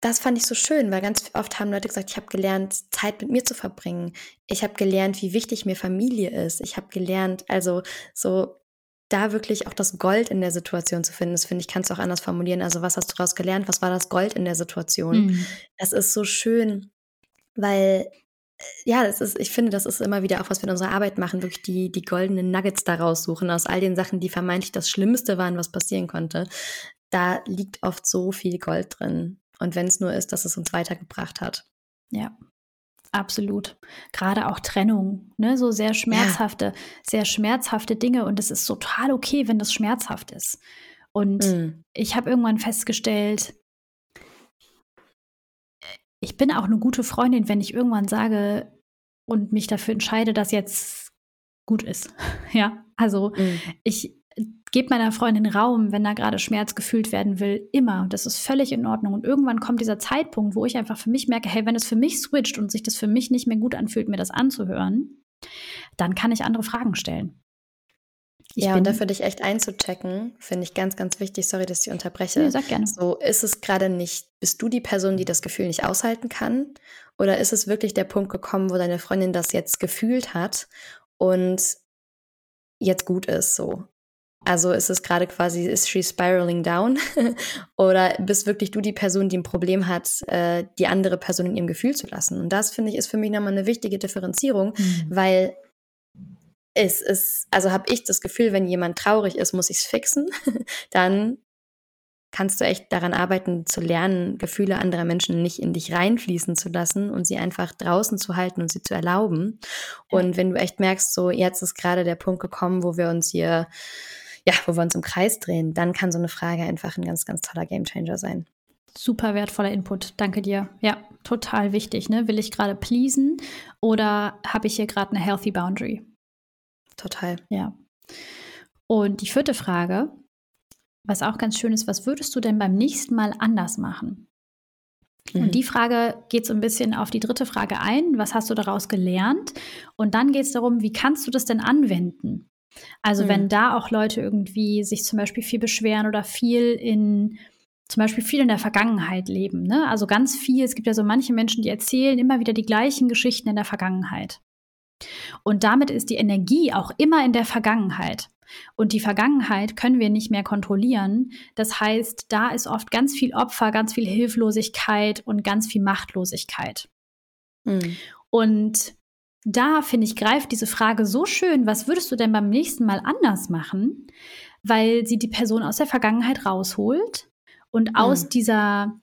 das fand ich so schön, weil ganz oft haben Leute gesagt, ich habe gelernt, Zeit mit mir zu verbringen. Ich habe gelernt, wie wichtig mir Familie ist. Ich habe gelernt, also so da wirklich auch das Gold in der Situation zu finden, das finde ich, kannst du auch anders formulieren. Also, was hast du daraus gelernt? Was war das Gold in der Situation? Mhm. Das ist so schön, weil äh, ja, das ist, ich finde, das ist immer wieder auch, was wir in unserer Arbeit machen, wirklich die, die goldenen Nuggets daraus suchen, aus all den Sachen, die vermeintlich das Schlimmste waren, was passieren konnte. Da liegt oft so viel Gold drin. Und wenn es nur ist, dass es uns weitergebracht hat. Ja, Absolut. Gerade auch Trennung, ne? so sehr schmerzhafte, ja. sehr schmerzhafte Dinge. Und es ist total okay, wenn das schmerzhaft ist. Und mhm. ich habe irgendwann festgestellt, ich bin auch eine gute Freundin, wenn ich irgendwann sage und mich dafür entscheide, dass jetzt gut ist. [LAUGHS] ja, also mhm. ich, gebe meiner Freundin Raum, wenn da gerade Schmerz gefühlt werden will, immer. Das ist völlig in Ordnung. Und irgendwann kommt dieser Zeitpunkt, wo ich einfach für mich merke, hey, wenn es für mich switcht und sich das für mich nicht mehr gut anfühlt, mir das anzuhören, dann kann ich andere Fragen stellen. Ich ja, und dafür dich echt einzuchecken, finde ich ganz, ganz wichtig. Sorry, dass ich unterbreche. Nee, sag gerne. So ist es gerade nicht, bist du die Person, die das Gefühl nicht aushalten kann? Oder ist es wirklich der Punkt gekommen, wo deine Freundin das jetzt gefühlt hat und jetzt gut ist so? Also ist es gerade quasi, ist she spiraling down? [LAUGHS] Oder bist wirklich du die Person, die ein Problem hat, äh, die andere Person in ihrem Gefühl zu lassen? Und das finde ich ist für mich nochmal eine wichtige Differenzierung, mhm. weil es ist, also habe ich das Gefühl, wenn jemand traurig ist, muss ich es fixen. [LAUGHS] Dann kannst du echt daran arbeiten, zu lernen, Gefühle anderer Menschen nicht in dich reinfließen zu lassen und sie einfach draußen zu halten und sie zu erlauben. Und wenn du echt merkst, so jetzt ist gerade der Punkt gekommen, wo wir uns hier ja, wo wir uns im Kreis drehen, dann kann so eine Frage einfach ein ganz, ganz toller Gamechanger sein. Super wertvoller Input, danke dir. Ja, total wichtig. Ne? Will ich gerade pleasen oder habe ich hier gerade eine healthy boundary? Total. Ja. Und die vierte Frage, was auch ganz schön ist, was würdest du denn beim nächsten Mal anders machen? Mhm. Und die Frage geht so ein bisschen auf die dritte Frage ein. Was hast du daraus gelernt? Und dann geht es darum, wie kannst du das denn anwenden? Also mhm. wenn da auch Leute irgendwie sich zum Beispiel viel beschweren oder viel in zum Beispiel viel in der Vergangenheit leben. Ne? Also ganz viel. Es gibt ja so manche Menschen, die erzählen immer wieder die gleichen Geschichten in der Vergangenheit. Und damit ist die Energie auch immer in der Vergangenheit. Und die Vergangenheit können wir nicht mehr kontrollieren. Das heißt, da ist oft ganz viel Opfer, ganz viel Hilflosigkeit und ganz viel Machtlosigkeit. Mhm. Und da finde ich, greift diese Frage so schön, was würdest du denn beim nächsten Mal anders machen? Weil sie die Person aus der Vergangenheit rausholt und mhm. aus dieser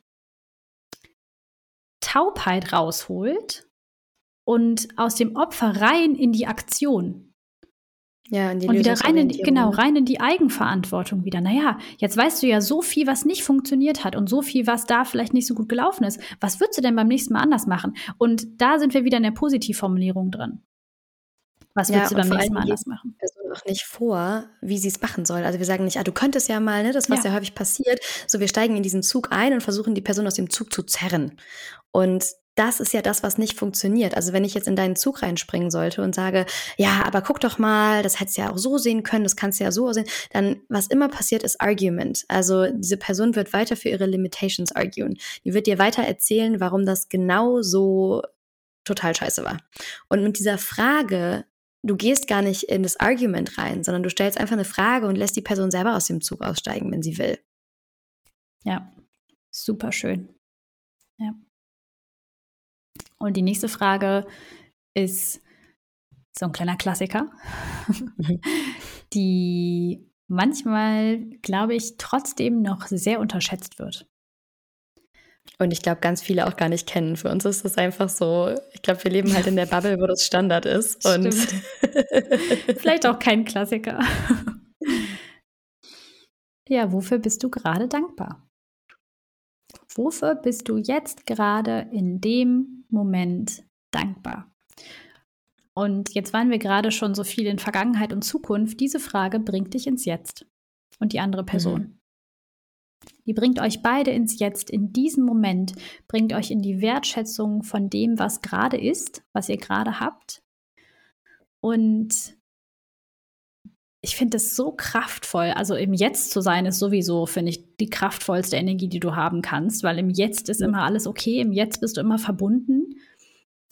Taubheit rausholt und aus dem Opfer rein in die Aktion. Ja, in die und wieder rein in die, genau, rein in die Eigenverantwortung wieder. Naja, jetzt weißt du ja so viel, was nicht funktioniert hat und so viel, was da vielleicht nicht so gut gelaufen ist. Was würdest du denn beim nächsten Mal anders machen? Und da sind wir wieder in der Positivformulierung drin. Was würdest ja, du beim nächsten Mal anders machen? Person auch nicht vor, wie sie es machen soll. Also wir sagen nicht, ah, du könntest ja mal, ne, das was ja. ja häufig passiert. So, wir steigen in diesen Zug ein und versuchen die Person aus dem Zug zu zerren. Und das ist ja das, was nicht funktioniert. Also wenn ich jetzt in deinen Zug reinspringen sollte und sage, ja, aber guck doch mal, das hättest du ja auch so sehen können, das kannst du ja so sehen, dann was immer passiert ist Argument. Also diese Person wird weiter für ihre Limitations arguen. Die wird dir weiter erzählen, warum das genau so total scheiße war. Und mit dieser Frage, du gehst gar nicht in das Argument rein, sondern du stellst einfach eine Frage und lässt die Person selber aus dem Zug aussteigen, wenn sie will. Ja, super schön. Ja. Und die nächste Frage ist so ein kleiner Klassiker, [LAUGHS] die manchmal, glaube ich, trotzdem noch sehr unterschätzt wird. Und ich glaube, ganz viele auch gar nicht kennen. Für uns ist das einfach so, ich glaube, wir leben halt in der Bubble, wo das Standard ist. [LAUGHS] Und [LAUGHS] Vielleicht auch kein Klassiker. ja, wofür bist du gerade dankbar? Wofür bist du jetzt gerade in dem Moment dankbar? Und jetzt waren wir gerade schon so viel in Vergangenheit und Zukunft. Diese Frage bringt dich ins Jetzt und die andere Person. Mhm. Die bringt euch beide ins Jetzt, in diesem Moment, bringt euch in die Wertschätzung von dem, was gerade ist, was ihr gerade habt. Und ich finde es so kraftvoll. Also im Jetzt zu sein ist sowieso, finde ich, die kraftvollste Energie, die du haben kannst, weil im Jetzt ist immer alles okay, im Jetzt bist du immer verbunden.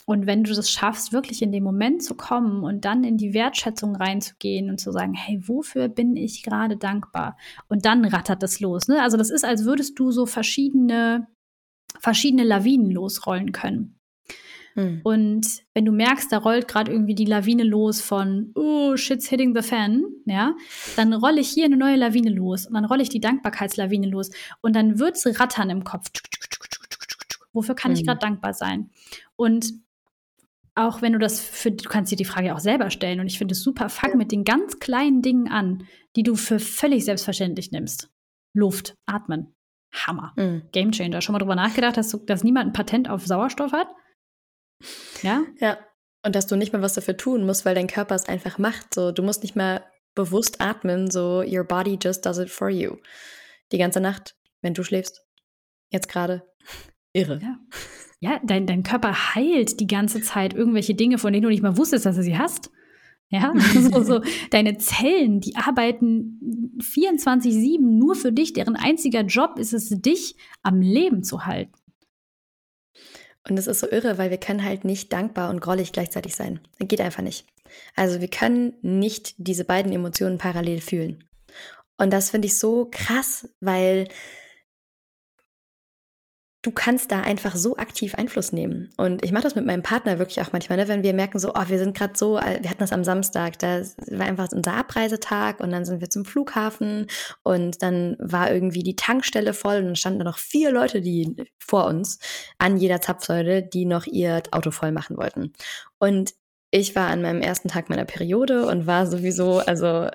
Und wenn du das schaffst, wirklich in den Moment zu kommen und dann in die Wertschätzung reinzugehen und zu sagen, hey, wofür bin ich gerade dankbar? Und dann rattert das los. Ne? Also das ist, als würdest du so verschiedene, verschiedene Lawinen losrollen können. Hm. Und wenn du merkst, da rollt gerade irgendwie die Lawine los von, oh, shit's hitting the fan, ja, dann rolle ich hier eine neue Lawine los und dann rolle ich die Dankbarkeitslawine los und dann wird's rattern im Kopf. Wofür kann hm. ich gerade dankbar sein? Und auch wenn du das für, du kannst dir die Frage auch selber stellen und ich finde es super, fang mit den ganz kleinen Dingen an, die du für völlig selbstverständlich nimmst. Luft, atmen, Hammer, mhm. Gamechanger. Schon mal drüber nachgedacht, dass, du, dass niemand ein Patent auf Sauerstoff hat? Ja? Ja. Und dass du nicht mehr was dafür tun musst, weil dein Körper es einfach macht. So, du musst nicht mehr bewusst atmen, so your body just does it for you. Die ganze Nacht, wenn du schläfst. Jetzt gerade. Irre. Ja ja, dein, dein Körper heilt die ganze Zeit irgendwelche Dinge, von denen du nicht mal wusstest, dass du sie hast. Ja, [LAUGHS] so, so, deine Zellen, die arbeiten 24-7 nur für dich, deren einziger Job ist es, dich am Leben zu halten. Und es ist so irre, weil wir können halt nicht dankbar und grollig gleichzeitig sein. Das geht einfach nicht. Also wir können nicht diese beiden Emotionen parallel fühlen. Und das finde ich so krass, weil du kannst da einfach so aktiv Einfluss nehmen. Und ich mache das mit meinem Partner wirklich auch manchmal, ne? wenn wir merken so, oh, wir sind gerade so, wir hatten das am Samstag, da war einfach unser Abreisetag und dann sind wir zum Flughafen und dann war irgendwie die Tankstelle voll und dann standen da noch vier Leute, die vor uns an jeder Zapfsäule, die noch ihr Auto voll machen wollten. Und ich war an meinem ersten Tag meiner Periode und war sowieso, also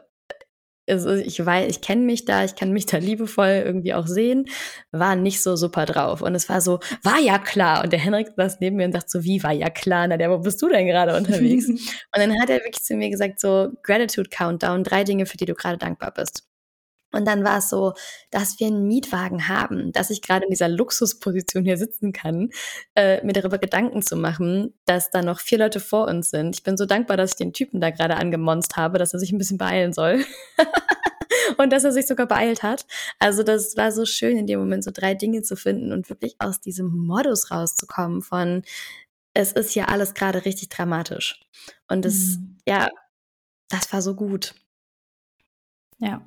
also ich weiß, ich kenne mich da, ich kann mich da [LAUGHS] liebevoll irgendwie auch sehen, war nicht so super drauf. Und es war so, war ja klar. Und der Henrik saß neben mir und sagt so, wie war ja klar? Na, der, wo bist du denn gerade unterwegs? [LAUGHS] und dann hat er wirklich zu mir gesagt, so, Gratitude Countdown, drei Dinge, für die du gerade dankbar bist. Und dann war es so, dass wir einen Mietwagen haben, dass ich gerade in dieser Luxusposition hier sitzen kann, äh, mir darüber Gedanken zu machen, dass da noch vier Leute vor uns sind. Ich bin so dankbar, dass ich den Typen da gerade angemonst habe, dass er sich ein bisschen beeilen soll. [LAUGHS] und dass er sich sogar beeilt hat. Also das war so schön in dem Moment, so drei Dinge zu finden und wirklich aus diesem Modus rauszukommen von, es ist ja alles gerade richtig dramatisch. Und es, mhm. ja, das war so gut. Ja,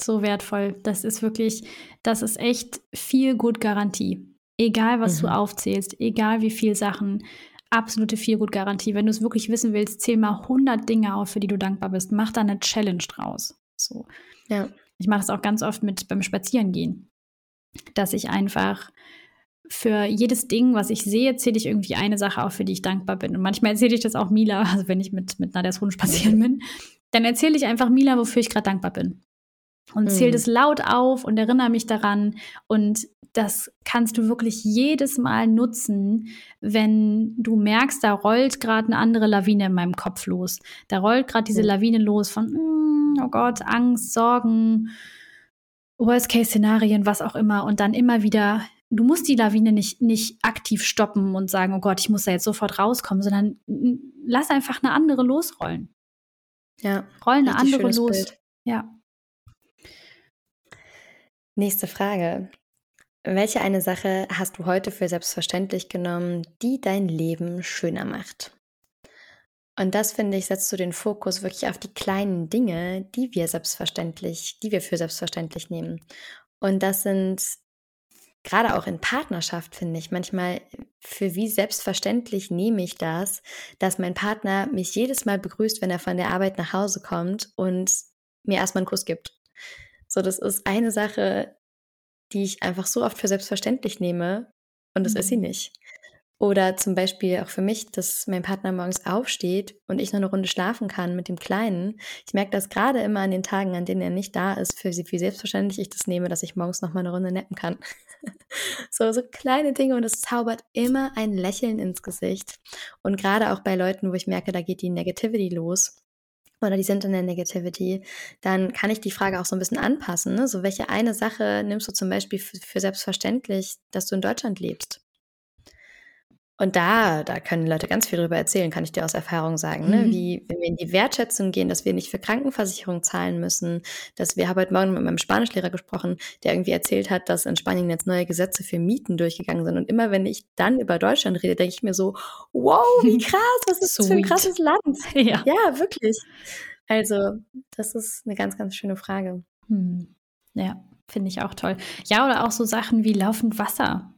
so wertvoll. Das ist wirklich, das ist echt viel gut Garantie. Egal, was mhm. du aufzählst, egal wie viele Sachen, absolute viel gut Garantie. Wenn du es wirklich wissen willst, zähl mal 100 Dinge auf, für die du dankbar bist. Mach da eine Challenge draus. So. Ja. Ich mache das auch ganz oft mit beim Spazierengehen, dass ich einfach für jedes Ding, was ich sehe, zähle ich irgendwie eine Sache auf, für die ich dankbar bin. Und manchmal erzähle ich das auch Mila, [LAUGHS] also wenn ich mit, mit Nadias Hund spazieren bin, dann erzähle ich einfach Mila, wofür ich gerade dankbar bin und mhm. zähle es laut auf und erinnere mich daran. Und das kannst du wirklich jedes Mal nutzen, wenn du merkst, da rollt gerade eine andere Lawine in meinem Kopf los. Da rollt gerade diese Lawine los von, mm, oh Gott, Angst, Sorgen, Worst-Case-Szenarien, was auch immer. Und dann immer wieder du musst die Lawine nicht, nicht aktiv stoppen und sagen, oh Gott, ich muss da jetzt sofort rauskommen, sondern lass einfach eine andere losrollen. Ja. Roll eine andere los. Bild. Ja. Nächste Frage. Welche eine Sache hast du heute für selbstverständlich genommen, die dein Leben schöner macht? Und das finde ich, setzt du den Fokus wirklich auf die kleinen Dinge, die wir selbstverständlich, die wir für selbstverständlich nehmen. Und das sind gerade auch in Partnerschaft, finde ich, manchmal für wie selbstverständlich nehme ich das, dass mein Partner mich jedes Mal begrüßt, wenn er von der Arbeit nach Hause kommt und mir erstmal einen Kuss gibt. So, das ist eine Sache, die ich einfach so oft für selbstverständlich nehme und das mhm. ist sie mhm. nicht. Oder zum Beispiel auch für mich, dass mein Partner morgens aufsteht und ich noch eine Runde schlafen kann mit dem Kleinen. Ich merke das gerade immer an den Tagen, an denen er nicht da ist, für sie, wie selbstverständlich ich das nehme, dass ich morgens noch mal eine Runde nappen kann. [LAUGHS] so, so kleine Dinge und es zaubert immer ein Lächeln ins Gesicht. Und gerade auch bei Leuten, wo ich merke, da geht die Negativity los, oder die sind in der Negativity, dann kann ich die Frage auch so ein bisschen anpassen. Ne? So, welche eine Sache nimmst du zum Beispiel für, für selbstverständlich, dass du in Deutschland lebst? Und da, da können Leute ganz viel drüber erzählen, kann ich dir aus Erfahrung sagen. Ne? Mhm. Wie, wenn wir in die Wertschätzung gehen, dass wir nicht für Krankenversicherung zahlen müssen, dass wir, habe heute Morgen mit meinem Spanischlehrer gesprochen, der irgendwie erzählt hat, dass in Spanien jetzt neue Gesetze für Mieten durchgegangen sind. Und immer wenn ich dann über Deutschland rede, denke ich mir so, wow, wie [LAUGHS] krass, was ist das für ein krasses Land? [LAUGHS] Ja. ja, wirklich. Also, das ist eine ganz, ganz schöne Frage. Hm. Ja, finde ich auch toll. Ja, oder auch so Sachen wie laufend Wasser.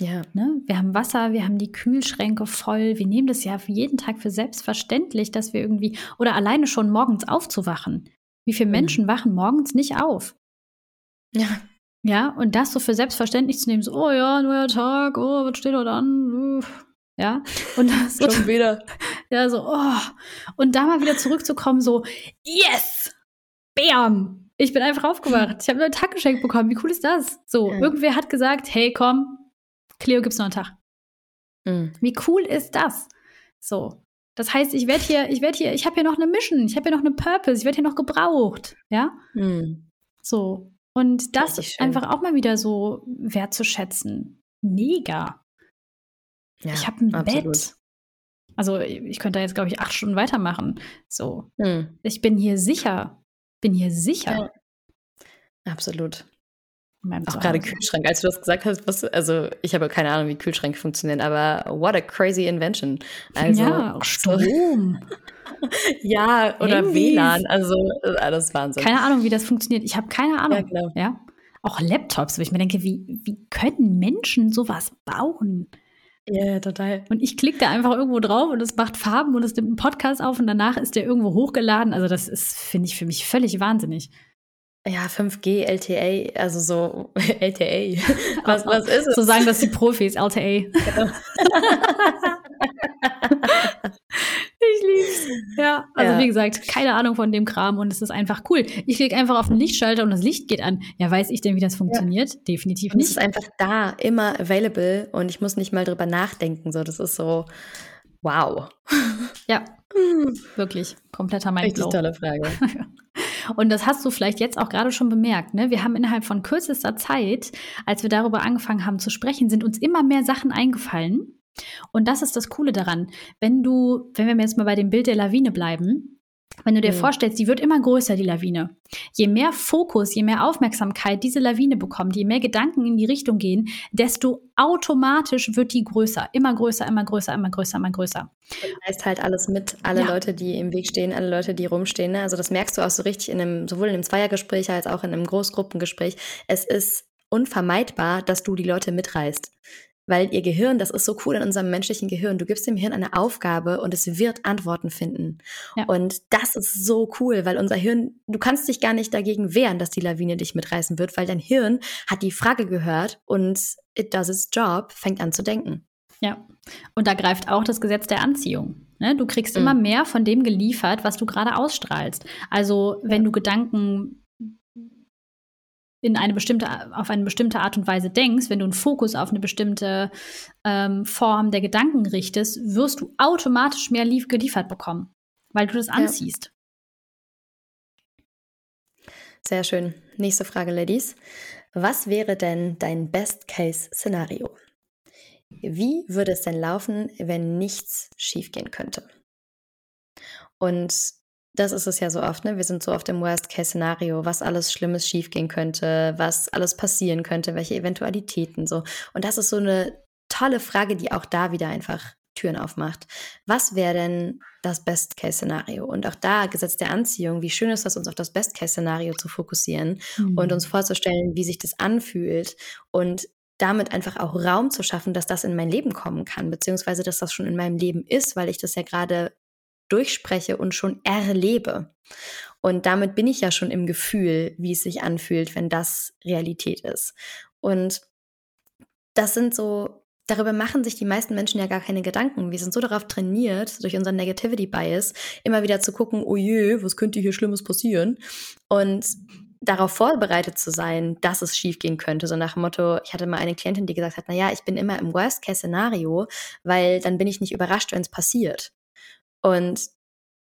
Ja. Ne? Wir haben Wasser, wir haben die Kühlschränke voll. Wir nehmen das ja jeden Tag für selbstverständlich, dass wir irgendwie, oder alleine schon morgens aufzuwachen. Wie viele mhm. Menschen wachen morgens nicht auf? Ja. Ja, und das so für selbstverständlich zu nehmen, so, oh ja, neuer Tag, oh, was steht heute an? Ja, und [LAUGHS] das schon wieder. [LAUGHS] Ja, so, oh. Und da mal wieder zurückzukommen, so, yes! Bam! Ich bin einfach aufgewacht. Ich habe ein Tag geschenkt bekommen. Wie cool ist das? So, ja. irgendwer hat gesagt, hey, komm, Cleo gibt's noch einen Tag. Mhm. Wie cool ist das? So. Das heißt, ich werde hier, ich werde hier, ich habe hier noch eine Mission, ich habe hier noch eine Purpose, ich werde hier noch gebraucht, ja? Mhm. So. Und das ist einfach auch mal wieder so wertzuschätzen. Mega. Ja, ich habe ein absolut. Bett. Also ich könnte da jetzt, glaube ich, acht Stunden weitermachen. So. Mhm. Ich bin hier sicher. Bin hier sicher. Ja. Absolut. Auch gerade Kühlschrank, als du das gesagt hast, was, also ich habe keine Ahnung, wie Kühlschränke funktionieren, aber what a crazy invention. Also, ja, auch Strom. [LAUGHS] ja, oder Handys. WLAN, also alles Wahnsinn. Keine Ahnung, wie das funktioniert. Ich habe keine Ahnung. Ja, genau. ja? Auch Laptops, wo ich mir denke, wie, wie können Menschen sowas bauen? Ja, total. Und ich klicke da einfach irgendwo drauf und es macht Farben und es nimmt einen Podcast auf und danach ist der irgendwo hochgeladen. Also das ist, finde ich, für mich völlig wahnsinnig. Ja, 5G, LTA, also so [LAUGHS] LTA. [LAUGHS] Was, was ist es? So sagen das die Profis, LTA. Genau. [LAUGHS] ich lieb's. Ja, also ja. wie gesagt, keine Ahnung von dem Kram und es ist einfach cool. Ich klicke einfach auf den Lichtschalter und das Licht geht an. Ja, weiß ich denn, wie das funktioniert? Ja. Definitiv nicht. Es ist einfach da, immer available und ich muss nicht mal drüber nachdenken. So, das ist so, wow. Ja, wirklich kompletter Mindblow. Richtig tolle Frage. Und das hast du vielleicht jetzt auch gerade schon bemerkt. Ne? Wir haben innerhalb von kürzester Zeit, als wir darüber angefangen haben zu sprechen, sind uns immer mehr Sachen eingefallen. Und das ist das Coole daran. Wenn du, wenn wir jetzt mal bei dem Bild der Lawine bleiben, wenn du dir mhm. vorstellst, die wird immer größer, die Lawine. Je mehr Fokus, je mehr Aufmerksamkeit diese Lawine bekommt, je mehr Gedanken in die Richtung gehen, desto automatisch wird die größer. Immer größer, immer größer, immer größer, immer größer. Und reißt halt alles mit, alle ja. Leute, die im Weg stehen, alle Leute, die rumstehen. Ne? Also das merkst du auch so richtig in einem, sowohl in einem Zweiergespräch als auch in einem Großgruppengespräch. Es ist unvermeidbar, dass du die Leute mitreißt weil ihr Gehirn, das ist so cool in unserem menschlichen Gehirn, du gibst dem Hirn eine Aufgabe und es wird Antworten finden. Ja. Und das ist so cool, weil unser Hirn, du kannst dich gar nicht dagegen wehren, dass die Lawine dich mitreißen wird, weil dein Hirn hat die Frage gehört und it does its job, fängt an zu denken. Ja, und da greift auch das Gesetz der Anziehung. Ne? Du kriegst mhm. immer mehr von dem geliefert, was du gerade ausstrahlst. Also wenn du Gedanken in eine bestimmte, auf eine bestimmte Art und Weise denkst, wenn du einen Fokus auf eine bestimmte ähm, Form der Gedanken richtest, wirst du automatisch mehr lief geliefert bekommen, weil du das anziehst. Ja. Sehr schön. Nächste Frage, Ladies. Was wäre denn dein Best-Case-Szenario? Wie würde es denn laufen, wenn nichts schiefgehen könnte? Und das ist es ja so oft, ne? Wir sind so oft im Worst-Case-Szenario, was alles Schlimmes schiefgehen könnte, was alles passieren könnte, welche Eventualitäten so. Und das ist so eine tolle Frage, die auch da wieder einfach Türen aufmacht. Was wäre denn das Best-Case-Szenario? Und auch da, Gesetz der Anziehung, wie schön ist das, uns auf das Best-Case-Szenario zu fokussieren mhm. und uns vorzustellen, wie sich das anfühlt und damit einfach auch Raum zu schaffen, dass das in mein Leben kommen kann, beziehungsweise dass das schon in meinem Leben ist, weil ich das ja gerade durchspreche und schon erlebe. Und damit bin ich ja schon im Gefühl, wie es sich anfühlt, wenn das Realität ist. Und das sind so Darüber machen sich die meisten Menschen ja gar keine Gedanken. Wir sind so darauf trainiert, durch unseren Negativity Bias, immer wieder zu gucken, oh je, was könnte hier Schlimmes passieren? Und darauf vorbereitet zu sein, dass es schiefgehen könnte. So nach dem Motto, ich hatte mal eine Klientin, die gesagt hat, na ja, ich bin immer im Worst-Case-Szenario, weil dann bin ich nicht überrascht, wenn es passiert. Und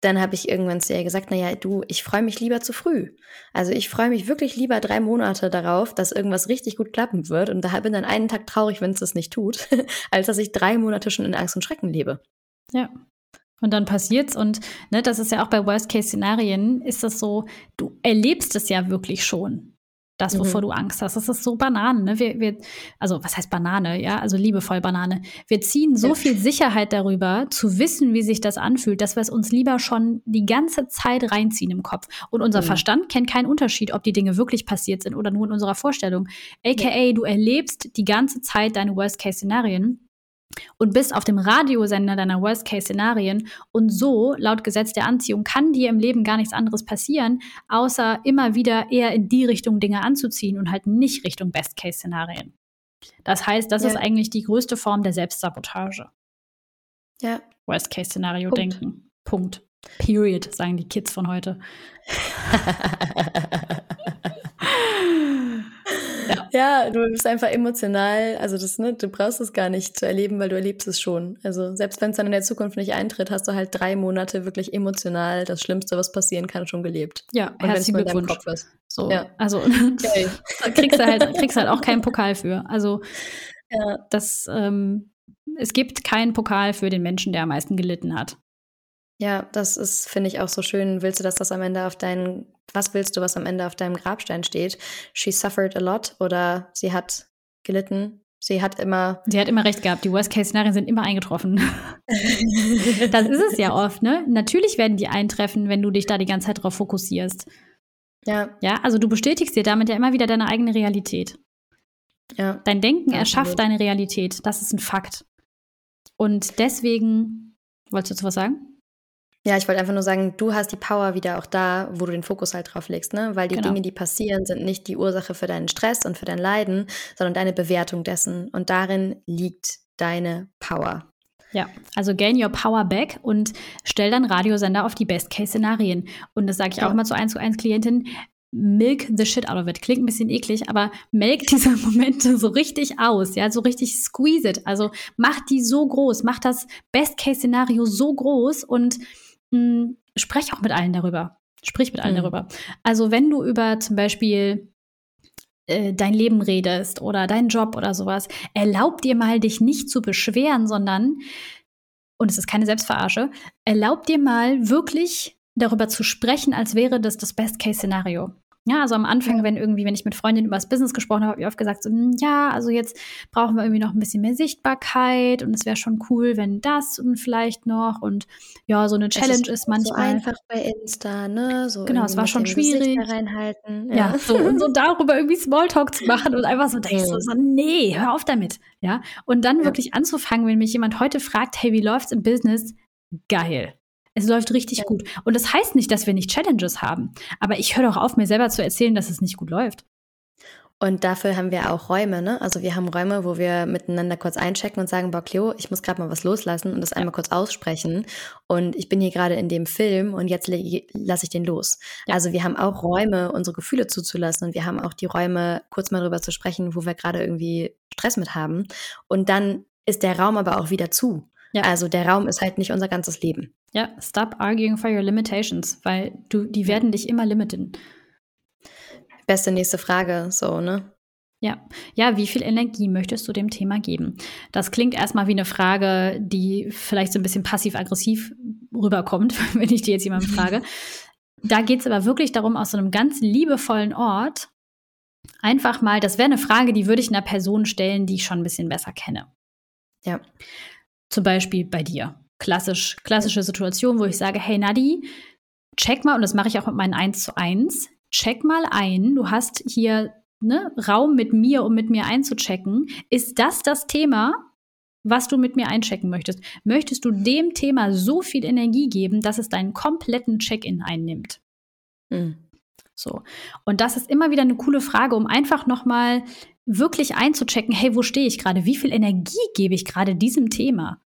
dann habe ich irgendwann zu ihr gesagt, naja, du, ich freue mich lieber zu früh. Also ich freue mich wirklich lieber drei Monate darauf, dass irgendwas richtig gut klappen wird und da bin dann einen Tag traurig, wenn es das nicht tut, [LAUGHS] als dass ich drei Monate schon in Angst und Schrecken lebe. Ja. Und dann passiert's und ne, das ist ja auch bei Worst-Case-Szenarien, ist das so, du erlebst es ja wirklich schon das, wovor mhm. du Angst hast. Das ist so Banane. Ne? Wir, wir, also was heißt Banane? Ja, also liebevoll Banane. Wir ziehen so viel Sicherheit darüber, zu wissen, wie sich das anfühlt, dass wir es uns lieber schon die ganze Zeit reinziehen im Kopf. Und unser mhm. Verstand kennt keinen Unterschied, ob die Dinge wirklich passiert sind oder nur in unserer Vorstellung. AKA, ja. du erlebst die ganze Zeit deine Worst-Case-Szenarien und bist auf dem Radiosender deiner Worst-Case-Szenarien. Und so, laut Gesetz der Anziehung, kann dir im Leben gar nichts anderes passieren, außer immer wieder eher in die Richtung Dinge anzuziehen und halt nicht Richtung Best-Case-Szenarien. Das heißt, das ja. ist eigentlich die größte Form der Selbstsabotage. Ja. Worst-Case-Szenario denken. Punkt. Period, sagen die Kids von heute. [LAUGHS] Ja, du bist einfach emotional, also das, ne, du brauchst es gar nicht zu erleben, weil du erlebst es schon. Also selbst wenn es dann in der Zukunft nicht eintritt, hast du halt drei Monate wirklich emotional das Schlimmste, was passieren kann, schon gelebt. Ja, Und herzlichen Glückwunsch. Kopf ist. So, ja. also [LAUGHS] [LAUGHS] okay. kriegst du halt, kriegst halt auch keinen Pokal für. Also ja. das, ähm, es gibt keinen Pokal für den Menschen, der am meisten gelitten hat. Ja, das ist, finde ich, auch so schön. Willst du, dass das am Ende auf deinen, was willst du, was am Ende auf deinem Grabstein steht? She suffered a lot oder sie hat gelitten. Sie hat immer. Sie hat immer recht gehabt. Die Worst-Case-Szenarien sind immer eingetroffen. [LAUGHS] das ist es ja oft, ne? Natürlich werden die eintreffen, wenn du dich da die ganze Zeit drauf fokussierst. Ja. Ja, also du bestätigst dir damit ja immer wieder deine eigene Realität. Ja. Dein Denken erschafft deine Realität. Das ist ein Fakt. Und deswegen, wolltest du dazu was sagen? Ja, ich wollte einfach nur sagen, du hast die Power wieder auch da, wo du den Fokus halt drauf legst, ne? Weil die genau. Dinge, die passieren, sind nicht die Ursache für deinen Stress und für dein Leiden, sondern deine Bewertung dessen. Und darin liegt deine Power. Ja, also gain your power back und stell dann Radiosender auf die Best-Case-Szenarien. Und das sage ich ja. auch mal zu eins zu eins Klientin. Milk the shit out of it. Klingt ein bisschen eklig, aber melk [LAUGHS] diese Momente so richtig aus, ja, so richtig squeeze it. Also mach die so groß, mach das Best-Case-Szenario so groß und mh, sprech auch mit allen darüber. Sprich mit allen mhm. darüber. Also wenn du über zum Beispiel äh, dein Leben redest oder deinen Job oder sowas, erlaub dir mal, dich nicht zu beschweren, sondern, und es ist keine Selbstverarsche, erlaub dir mal wirklich darüber zu sprechen, als wäre das das Best-Case-Szenario. Ja, also am Anfang, wenn irgendwie, wenn ich mit Freundinnen über das Business gesprochen habe, habe ich oft gesagt, so, hm, ja, also jetzt brauchen wir irgendwie noch ein bisschen mehr Sichtbarkeit und es wäre schon cool, wenn das und vielleicht noch und ja, so eine Challenge ist, ist, manchmal. So einfach bei Insta, ne? So genau, es war schon schwierig. Reinhalten. Ja. ja, so und so [LAUGHS] darüber irgendwie Smalltalk zu machen und einfach so denkst du so, nee, hör auf damit. Ja, und dann ja. wirklich anzufangen, wenn mich jemand heute fragt, hey, wie läuft's im Business? Geil. Es läuft richtig ja. gut. Und das heißt nicht, dass wir nicht Challenges haben. Aber ich höre doch auf, mir selber zu erzählen, dass es nicht gut läuft. Und dafür haben wir auch Räume, ne? Also wir haben Räume, wo wir miteinander kurz einchecken und sagen, boah, Cleo, ich muss gerade mal was loslassen und das einmal kurz aussprechen. Und ich bin hier gerade in dem Film und jetzt lasse ich den los. Ja. Also wir haben auch Räume, unsere Gefühle zuzulassen und wir haben auch die Räume, kurz mal drüber zu sprechen, wo wir gerade irgendwie Stress mit haben. Und dann ist der Raum aber auch wieder zu. Ja. Also der Raum ist halt nicht unser ganzes Leben. Ja, stop arguing for your limitations, weil du, die werden dich immer limiten. Beste nächste Frage, so, ne? Ja, ja, wie viel Energie möchtest du dem Thema geben? Das klingt erstmal wie eine Frage, die vielleicht so ein bisschen passiv-aggressiv rüberkommt, [LAUGHS] wenn ich dir jetzt jemanden frage. Da geht es aber wirklich darum, aus so einem ganz liebevollen Ort einfach mal, das wäre eine Frage, die würde ich einer Person stellen, die ich schon ein bisschen besser kenne. Ja. Zum Beispiel bei dir. Klassisch, klassische Situation, wo ich sage, hey Nadi, check mal, und das mache ich auch mit meinen 1 zu 1, check mal ein, du hast hier ne, Raum mit mir, um mit mir einzuchecken. Ist das das Thema, was du mit mir einchecken möchtest? Möchtest du dem Thema so viel Energie geben, dass es deinen kompletten Check-in einnimmt? Mhm. So. Und das ist immer wieder eine coole Frage, um einfach nochmal wirklich einzuchecken, hey, wo stehe ich gerade? Wie viel Energie gebe ich gerade diesem Thema?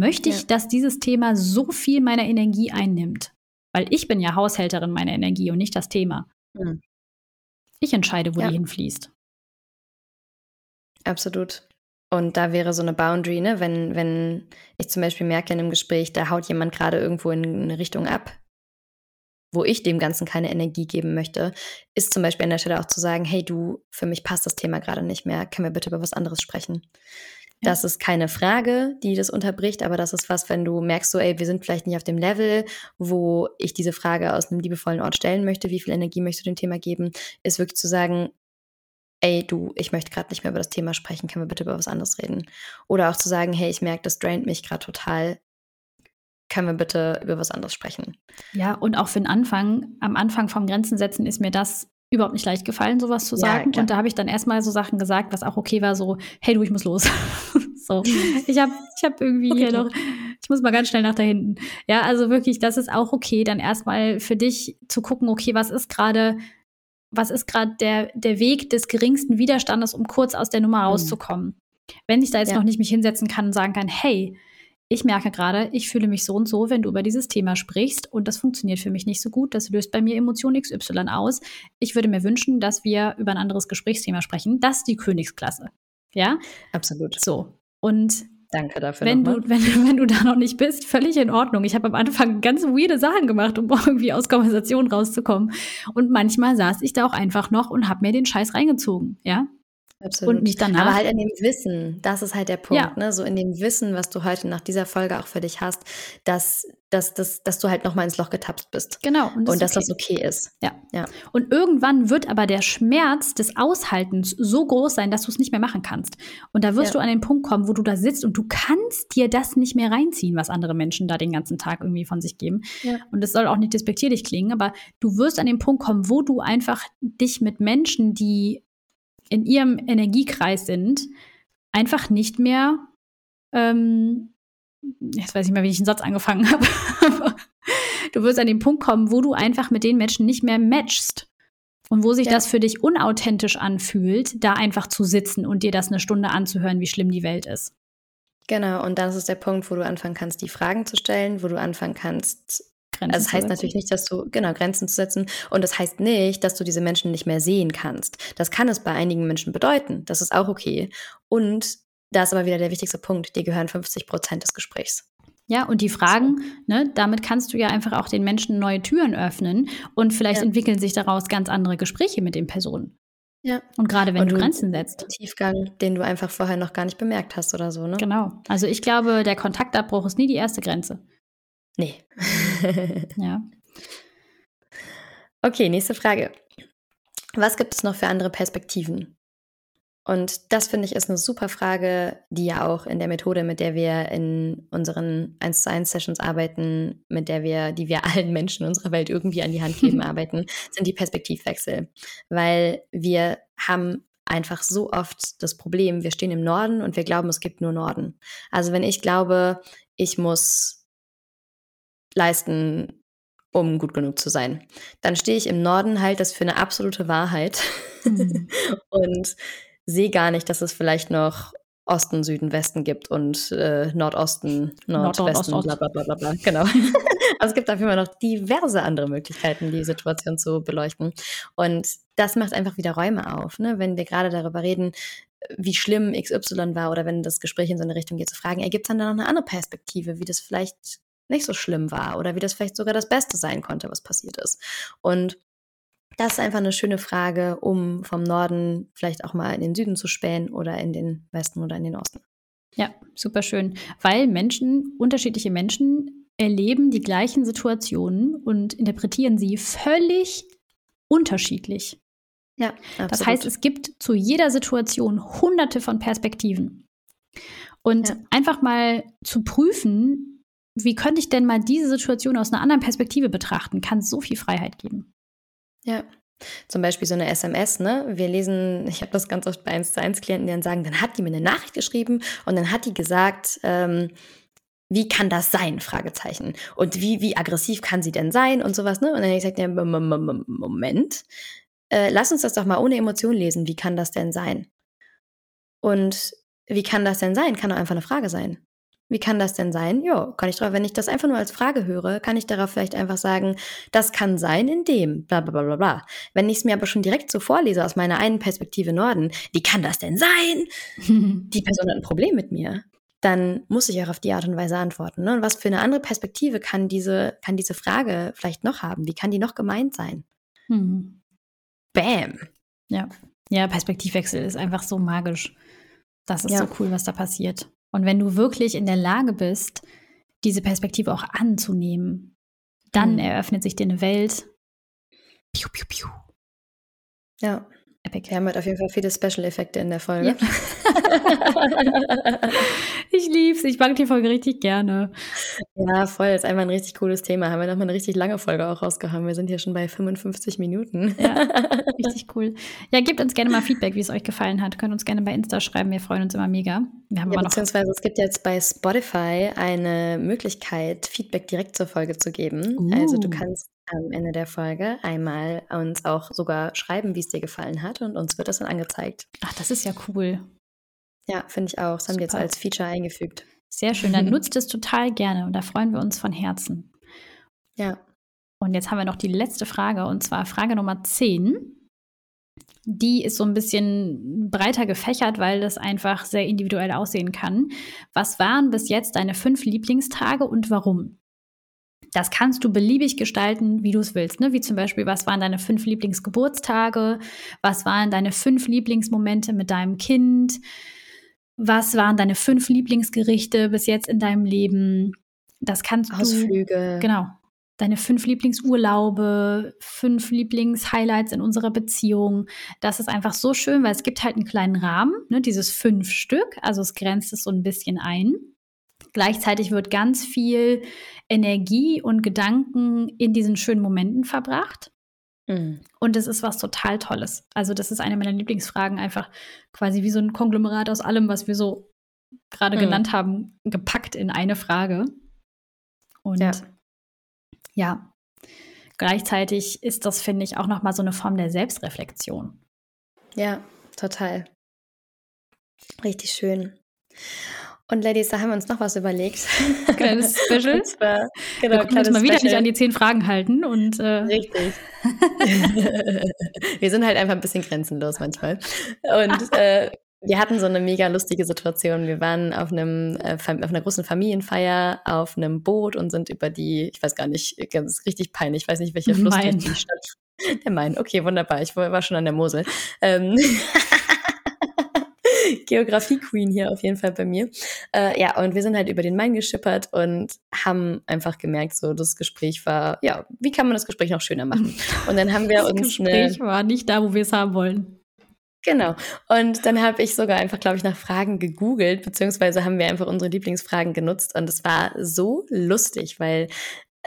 Möchte ich, ja. dass dieses Thema so viel meiner Energie einnimmt? Weil ich bin ja Haushälterin meiner Energie und nicht das Thema. Mhm. Ich entscheide, wo ja. die hinfließt. Absolut. Und da wäre so eine Boundary, ne? wenn, wenn ich zum Beispiel merke in einem Gespräch, da haut jemand gerade irgendwo in eine Richtung ab, wo ich dem Ganzen keine Energie geben möchte, ist zum Beispiel an der Stelle auch zu sagen, hey du, für mich passt das Thema gerade nicht mehr, können wir bitte über was anderes sprechen? Das ist keine Frage, die das unterbricht, aber das ist was, wenn du merkst, so, ey, wir sind vielleicht nicht auf dem Level, wo ich diese Frage aus einem liebevollen Ort stellen möchte, wie viel Energie möchtest du dem Thema geben, ist wirklich zu sagen, ey, du, ich möchte gerade nicht mehr über das Thema sprechen, können wir bitte über was anderes reden? Oder auch zu sagen, hey, ich merke, das draint mich gerade total, können wir bitte über was anderes sprechen? Ja, und auch für den Anfang, am Anfang vom Grenzen setzen ist mir das überhaupt nicht leicht gefallen, sowas zu sagen. Ja, und da habe ich dann erstmal so Sachen gesagt, was auch okay war, so, hey du, ich muss los. [LAUGHS] so. Ich habe ich hab irgendwie okay. hier noch, ich muss mal ganz schnell nach da hinten. Ja, also wirklich, das ist auch okay, dann erstmal für dich zu gucken, okay, was ist gerade, was ist gerade der, der Weg des geringsten Widerstandes, um kurz aus der Nummer mhm. rauszukommen. Mhm. Wenn ich da jetzt ja. noch nicht mich hinsetzen kann und sagen kann, hey, ich merke gerade, ich fühle mich so und so, wenn du über dieses Thema sprichst und das funktioniert für mich nicht so gut. Das löst bei mir Emotion XY aus. Ich würde mir wünschen, dass wir über ein anderes Gesprächsthema sprechen. Das ist die Königsklasse. Ja? Absolut. So. Und Danke dafür. Wenn du, wenn, wenn du da noch nicht bist, völlig in Ordnung. Ich habe am Anfang ganz weirde Sachen gemacht, um irgendwie aus Konversationen rauszukommen. Und manchmal saß ich da auch einfach noch und habe mir den Scheiß reingezogen. Ja, Absolut. Und mich danach. Aber halt in dem Wissen, das ist halt der Punkt, ja. ne? So in dem Wissen, was du heute nach dieser Folge auch für dich hast, dass, dass, dass, dass du halt nochmal ins Loch getapst bist. Genau. Und, das und dass okay. das okay ist. Ja. ja. Und irgendwann wird aber der Schmerz des Aushaltens so groß sein, dass du es nicht mehr machen kannst. Und da wirst ja. du an den Punkt kommen, wo du da sitzt und du kannst dir das nicht mehr reinziehen, was andere Menschen da den ganzen Tag irgendwie von sich geben. Ja. Und es soll auch nicht despektierlich klingen, aber du wirst an den Punkt kommen, wo du einfach dich mit Menschen, die in ihrem Energiekreis sind, einfach nicht mehr, ähm, jetzt weiß ich mal, wie ich einen Satz angefangen [LAUGHS] habe, du wirst an den Punkt kommen, wo du einfach mit den Menschen nicht mehr matchst. Und wo sich ja. das für dich unauthentisch anfühlt, da einfach zu sitzen und dir das eine Stunde anzuhören, wie schlimm die Welt ist. Genau, und das ist der Punkt, wo du anfangen kannst, die Fragen zu stellen, wo du anfangen kannst, Grenzen also das heißt natürlich nicht, dass du, genau, Grenzen zu setzen. Und das heißt nicht, dass du diese Menschen nicht mehr sehen kannst. Das kann es bei einigen Menschen bedeuten. Das ist auch okay. Und da ist aber wieder der wichtigste Punkt. Dir gehören 50 Prozent des Gesprächs. Ja, und die Fragen, ne, damit kannst du ja einfach auch den Menschen neue Türen öffnen und vielleicht ja. entwickeln sich daraus ganz andere Gespräche mit den Personen. Ja. Und gerade wenn und du, Grenzen setzt. Tiefgang, den du einfach vorher noch gar nicht bemerkt hast oder so, ne? Genau. Also ich glaube, der Kontaktabbruch ist nie die erste Grenze. Nee. [LAUGHS] ja. Okay, nächste Frage. Was gibt es noch für andere Perspektiven? Und das finde ich ist eine super Frage, die ja auch in der Methode, mit der wir in unseren 1 zu 1 Sessions arbeiten, mit der wir, die wir [LAUGHS] allen Menschen unserer Welt irgendwie an die Hand geben, [LAUGHS] arbeiten, sind die Perspektivwechsel. Weil wir haben einfach so oft das Problem, wir stehen im Norden und wir glauben, es gibt nur Norden. Also wenn ich glaube, ich muss leisten, um gut genug zu sein. Dann stehe ich im Norden halt das für eine absolute Wahrheit mhm. [LAUGHS] und sehe gar nicht, dass es vielleicht noch Osten, Süden, Westen gibt und äh, Nordosten, Nordwesten, Nord, Nord, bla bla bla bla. Genau. [LAUGHS] also es gibt dafür immer noch diverse andere Möglichkeiten, die Situation zu beleuchten. Und das macht einfach wieder Räume auf, ne? wenn wir gerade darüber reden, wie schlimm XY war oder wenn das Gespräch in so eine Richtung geht, zu fragen, ergibt es dann da noch eine andere Perspektive, wie das vielleicht nicht so schlimm war oder wie das vielleicht sogar das Beste sein konnte, was passiert ist. Und Das ist einfach eine schöne Frage, um vom Norden vielleicht auch mal in den Süden zu spähen oder in den Westen oder in den Osten. Ja, super schön. Weil Menschen, unterschiedliche Menschen erleben die gleichen Situationen und interpretieren sie völlig unterschiedlich. Ja, absolut. Das heißt, es gibt zu jeder Situation hunderte von Perspektiven. Und Ja. einfach mal zu prüfen, wie könnte ich denn mal diese Situation aus einer anderen Perspektive betrachten, kann so viel Freiheit geben. Ja. Zum Beispiel so eine SMS, ne? Wir lesen, ich habe das ganz oft bei 1 zu 1 Klienten, die dann sagen, dann hat die mir eine Nachricht geschrieben und dann hat die gesagt, ähm, wie kann das sein? Fragezeichen. Und wie, wie aggressiv kann sie denn sein und sowas, ne? Und dann habe ich gesagt, ja, Mom- Mom- Mom- Moment, äh, lass uns das doch mal ohne Emotion lesen. Wie kann das denn sein? Und wie kann das denn sein? Kann doch einfach eine Frage sein. Wie kann das denn sein? Ja, kann ich drauf, wenn ich das einfach nur als Frage höre, kann ich darauf vielleicht einfach sagen, das kann sein in dem, bla bla bla bla bla. Wenn ich es mir aber schon direkt so vorlese aus meiner einen Perspektive Norden, wie kann das denn sein? [LAUGHS] Die Person hat ein Problem mit mir. Dann muss ich auch auf die Art und Weise antworten. Ne? Und was für eine andere Perspektive kann diese, kann diese Frage vielleicht noch haben? Wie kann die noch gemeint sein? Hm. Bam! Ja. ja, Perspektivwechsel ist einfach so magisch. Das ist Ja. so cool, was da passiert. Und wenn du wirklich in der Lage bist, diese Perspektive auch anzunehmen, dann Mhm. eröffnet sich dir eine Welt. Piu, piu, piu. Ja, Epic. wir haben heute auf jeden Fall viele Special-Effekte in der Folge. [LAUGHS] Ich lieb's. Ich mag die Folge richtig gerne. Ja, voll. Ist einfach ein richtig cooles Thema. Haben wir nochmal eine richtig lange Folge auch rausgehauen. Wir sind hier schon bei 55 Minuten. Ja, [LAUGHS] richtig cool. Ja, gebt uns gerne mal Feedback, wie es euch gefallen hat. Könnt uns gerne bei Insta schreiben. Wir freuen uns immer mega. Wir haben Ja, aber noch. beziehungsweise es gibt jetzt bei Spotify eine Möglichkeit, Feedback direkt zur Folge zu geben. Also du Uh. kannst am Ende der Folge einmal uns auch sogar schreiben, wie es dir gefallen hat und uns wird das dann angezeigt. Ach, das ist ja cool. Ja, finde ich auch. Das haben die jetzt als Feature eingefügt. Sehr schön. Dann [LAUGHS] nutzt es total gerne und da freuen wir uns von Herzen. Ja. Und jetzt haben wir noch die letzte Frage und zwar Frage Nummer 10. Die ist so ein bisschen breiter gefächert, weil das einfach sehr individuell aussehen kann. Was waren bis jetzt deine fünf Lieblingstage und warum? Das kannst du beliebig gestalten, wie du es willst. Ne? Wie zum Beispiel, was waren deine fünf Lieblingsgeburtstage? Was waren deine fünf Lieblingsmomente mit deinem Kind? Was waren deine fünf Lieblingsgerichte bis jetzt in deinem Leben? Das kannst du. Ausflüge. Genau. Deine fünf Lieblingsurlaube, fünf Lieblingshighlights in unserer Beziehung. Das ist einfach so schön, weil es gibt halt einen kleinen Rahmen, ne, dieses fünf Stück. Also es grenzt es so ein bisschen ein. Gleichzeitig wird ganz viel Energie und Gedanken in diesen schönen Momenten verbracht. Mhm. Und es ist was total Tolles. Also, das ist eine meiner Lieblingsfragen, einfach quasi wie so ein Konglomerat aus allem, was wir so gerade Mhm. genannt haben, gepackt in eine Frage. Und Ja. ja. gleichzeitig ist das, finde ich, auch nochmal so eine Form der Selbstreflexion. Ja, total. Richtig schön. Und Ladies, da haben wir uns noch was überlegt. [LAUGHS] Kleines [LAUGHS] Special. Zwar, Wir genau, konnten uns kleines mal wieder nicht Special. an die zehn Fragen halten und äh, Richtig. [LAUGHS] wir sind halt einfach ein bisschen grenzenlos manchmal. Und äh, wir hatten so eine mega lustige Situation. Wir waren auf einem äh, auf einer großen Familienfeier auf einem Boot und sind über die, ich weiß gar nicht, ganz richtig peinlich, ich weiß nicht, welcher Fluss durch die Stadt. Der Main. Okay, wunderbar. Ich war war schon an der Mosel. Ähm, [LAUGHS] Geografie-Queen hier auf jeden Fall bei mir. Äh, ja, und wir sind halt über den Main geschippert und haben einfach gemerkt, so das Gespräch war, ja, wie kann man das Gespräch noch schöner machen? [LAUGHS] Und dann haben wir das uns Gespräch eine, war nicht da, wo wir es haben wollen. genau. Und dann habe ich sogar einfach, glaube ich, nach Fragen gegoogelt, beziehungsweise haben wir einfach unsere Lieblingsfragen genutzt und es war so lustig, weil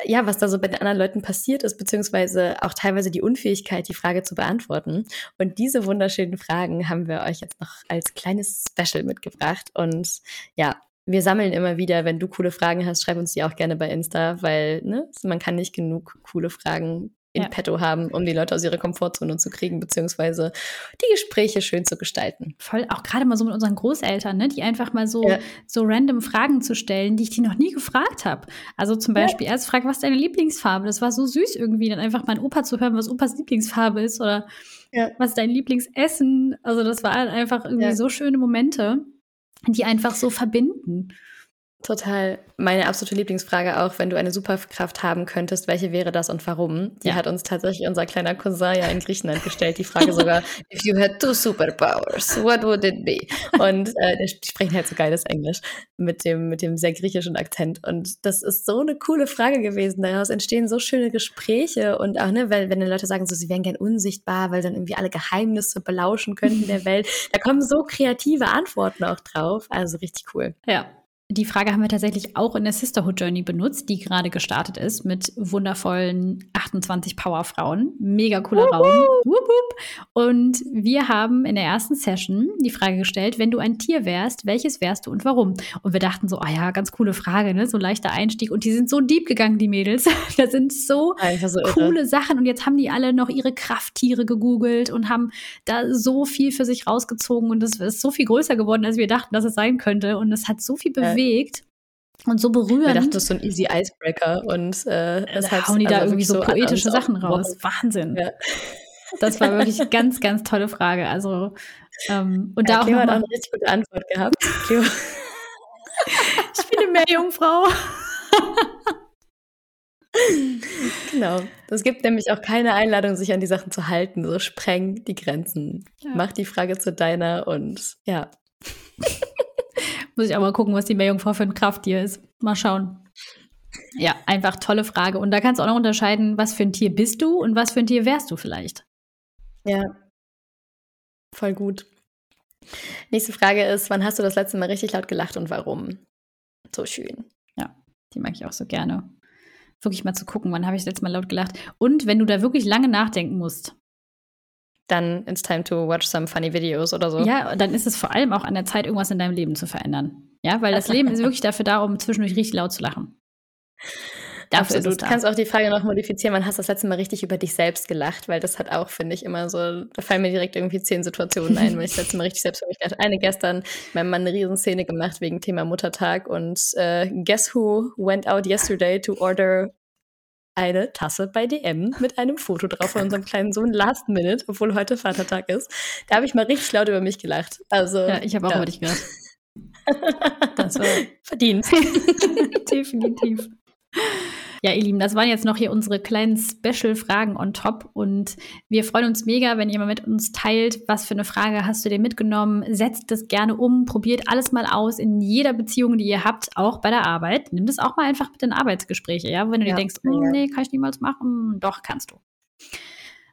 ja, was da so bei den anderen Leuten passiert ist, beziehungsweise auch teilweise die Unfähigkeit, die Frage zu beantworten. Und diese wunderschönen Fragen haben wir euch jetzt noch als kleines Special mitgebracht. Und ja, wir sammeln immer wieder, wenn du coole Fragen hast, schreib uns die auch gerne bei Insta, weil ne, man kann nicht genug coole Fragen in Ja. petto haben, um die Leute aus ihrer Komfortzone zu kriegen, beziehungsweise die Gespräche schön zu gestalten. Voll, auch gerade mal so mit unseren Großeltern, ne, die einfach mal so, Ja. so random Fragen zu stellen, die ich die noch nie gefragt habe. Also zum Ja. Beispiel erst fragt, was ist deine Lieblingsfarbe? Das war so süß irgendwie, dann einfach mein Opa zu hören, was Opas Lieblingsfarbe ist oder Ja. was ist dein Lieblingsessen? Also das waren einfach irgendwie Ja. so schöne Momente, die einfach so verbinden. Total. Meine absolute Lieblingsfrage auch, wenn du eine Superkraft haben könntest, welche wäre das und warum? Die ja. hat uns tatsächlich unser kleiner Cousin ja in Griechenland gestellt. Die Frage sogar, [LAUGHS] if you had two superpowers, what would it be? Und äh, die sprechen halt so geiles Englisch mit dem, mit dem sehr griechischen Akzent. Und das ist so eine coole Frage gewesen. Daraus entstehen so schöne Gespräche und auch, ne, weil, wenn die Leute sagen, so, sie wären gern unsichtbar, weil dann irgendwie alle Geheimnisse belauschen könnten der [LAUGHS] Welt. Da kommen so kreative Antworten auch drauf. Also richtig cool. Ja, die Frage haben wir tatsächlich auch in der Sisterhood Journey benutzt, die gerade gestartet ist mit wundervollen 28 Powerfrauen. Mega cooler Raum. Wupp, wupp. Und wir haben in der ersten Session die Frage gestellt, wenn du ein Tier wärst, welches wärst du und warum? Und wir dachten so, ah oh ja, ganz coole Frage, ne? So leichter Einstieg. Und die sind so deep gegangen, die Mädels. [LAUGHS] das sind so, so coole irre. Sachen. Und jetzt haben die alle noch ihre Krafttiere gegoogelt und haben da so viel für sich rausgezogen. Und das ist so viel größer geworden, als wir dachten, dass es sein könnte. Und es hat so viel bewegt bewegt und so berührend. Ich dachte, das ist so ein easy Icebreaker und äh, es hat hauen die also da irgendwie so poetische Sachen raus. Wahnsinn. Ja. Das war wirklich eine [LAUGHS] ganz, ganz tolle Frage. Also ähm, und ja, da Cleo auch hat auch eine richtig gute Antwort gehabt. [LAUGHS] Cleo. ich bin eine Meerjungfrau. [LAUGHS] genau. Es gibt nämlich auch keine Einladung, sich an die Sachen zu halten. So spreng die Grenzen. Ja. Mach die Frage zu deiner und ja. Muss ich auch mal gucken, was die Meerjungfrau für ein Krafttier ist. Mal schauen. Ja, einfach tolle Frage. Und da kannst du auch noch unterscheiden, was für ein Tier bist du und was für ein Tier wärst du vielleicht. Ja. Voll gut. Nächste Frage ist, wann hast du das letzte Mal richtig laut gelacht und warum? So schön. Ja, die mag ich auch so gerne. Wirklich mal zu gucken, wann habe ich das letzte Mal laut gelacht. Und wenn du da wirklich lange nachdenken musst, dann it's time to watch some funny videos oder so. Ja, dann ist es vor allem auch an der Zeit, irgendwas in deinem Leben zu verändern. Ja, weil das Leben ist wirklich dafür da, um zwischendurch richtig laut zu lachen. [LAUGHS] Dafür Absolut. Du kannst auch die Frage noch modifizieren, wann hast du das letzte Mal richtig über dich selbst gelacht? Weil das hat auch, finde ich, immer so, da fallen mir direkt irgendwie zehn Situationen ein, wenn ich das letzte Mal richtig selbst über mich gelacht Eine gestern, meinem Mann eine Riesenszene gemacht wegen Thema Muttertag und äh, guess who went out yesterday to order eine Tasse bei DM mit einem Foto drauf von unserem kleinen Sohn Last Minute, obwohl heute Vatertag ist. Da habe ich mal richtig laut über mich gelacht. Also, ja, ich habe auch ja. über dich gelacht. [LAUGHS] Das war verdient. [LAUGHS] Definitiv. Ja, ihr Lieben, das waren jetzt noch hier unsere kleinen Special-Fragen on top. Und wir freuen uns mega, wenn ihr mal mit uns teilt, was für eine Frage hast du dir mitgenommen. Setzt das gerne um, probiert alles mal aus in jeder Beziehung, die ihr habt, auch bei der Arbeit. Nimm das auch mal einfach mit in Arbeitsgespräche, ja? Wenn du ja, dir denkst, oh, nee, kann ich niemals machen. Doch, kannst du.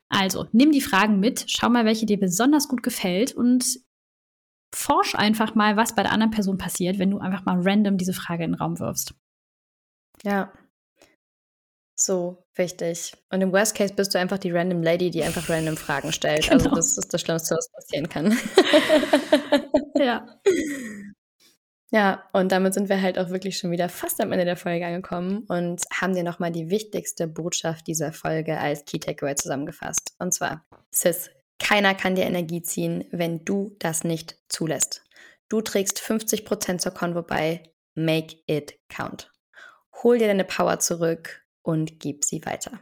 Also, nimm die Fragen mit, schau mal, welche dir besonders gut gefällt und forsch einfach mal, was bei der anderen Person passiert, wenn du einfach mal random diese Frage in den Raum wirfst. Ja, so wichtig. Und im Worst Case bist du einfach die random Lady, die einfach random Fragen stellt. Also genau. Also das ist das Schlimmste, was passieren kann. [LAUGHS] ja. [LAUGHS] Ja, und damit sind wir halt auch wirklich schon wieder fast am Ende der Folge angekommen und haben dir nochmal die wichtigste Botschaft dieser Folge als Key Takeaway zusammengefasst. Und zwar, Sis, keiner kann dir Energie ziehen, wenn du das nicht zulässt. Du trägst 50% zur Konvo bei. Make it count. Hol dir deine Power zurück und gib sie weiter.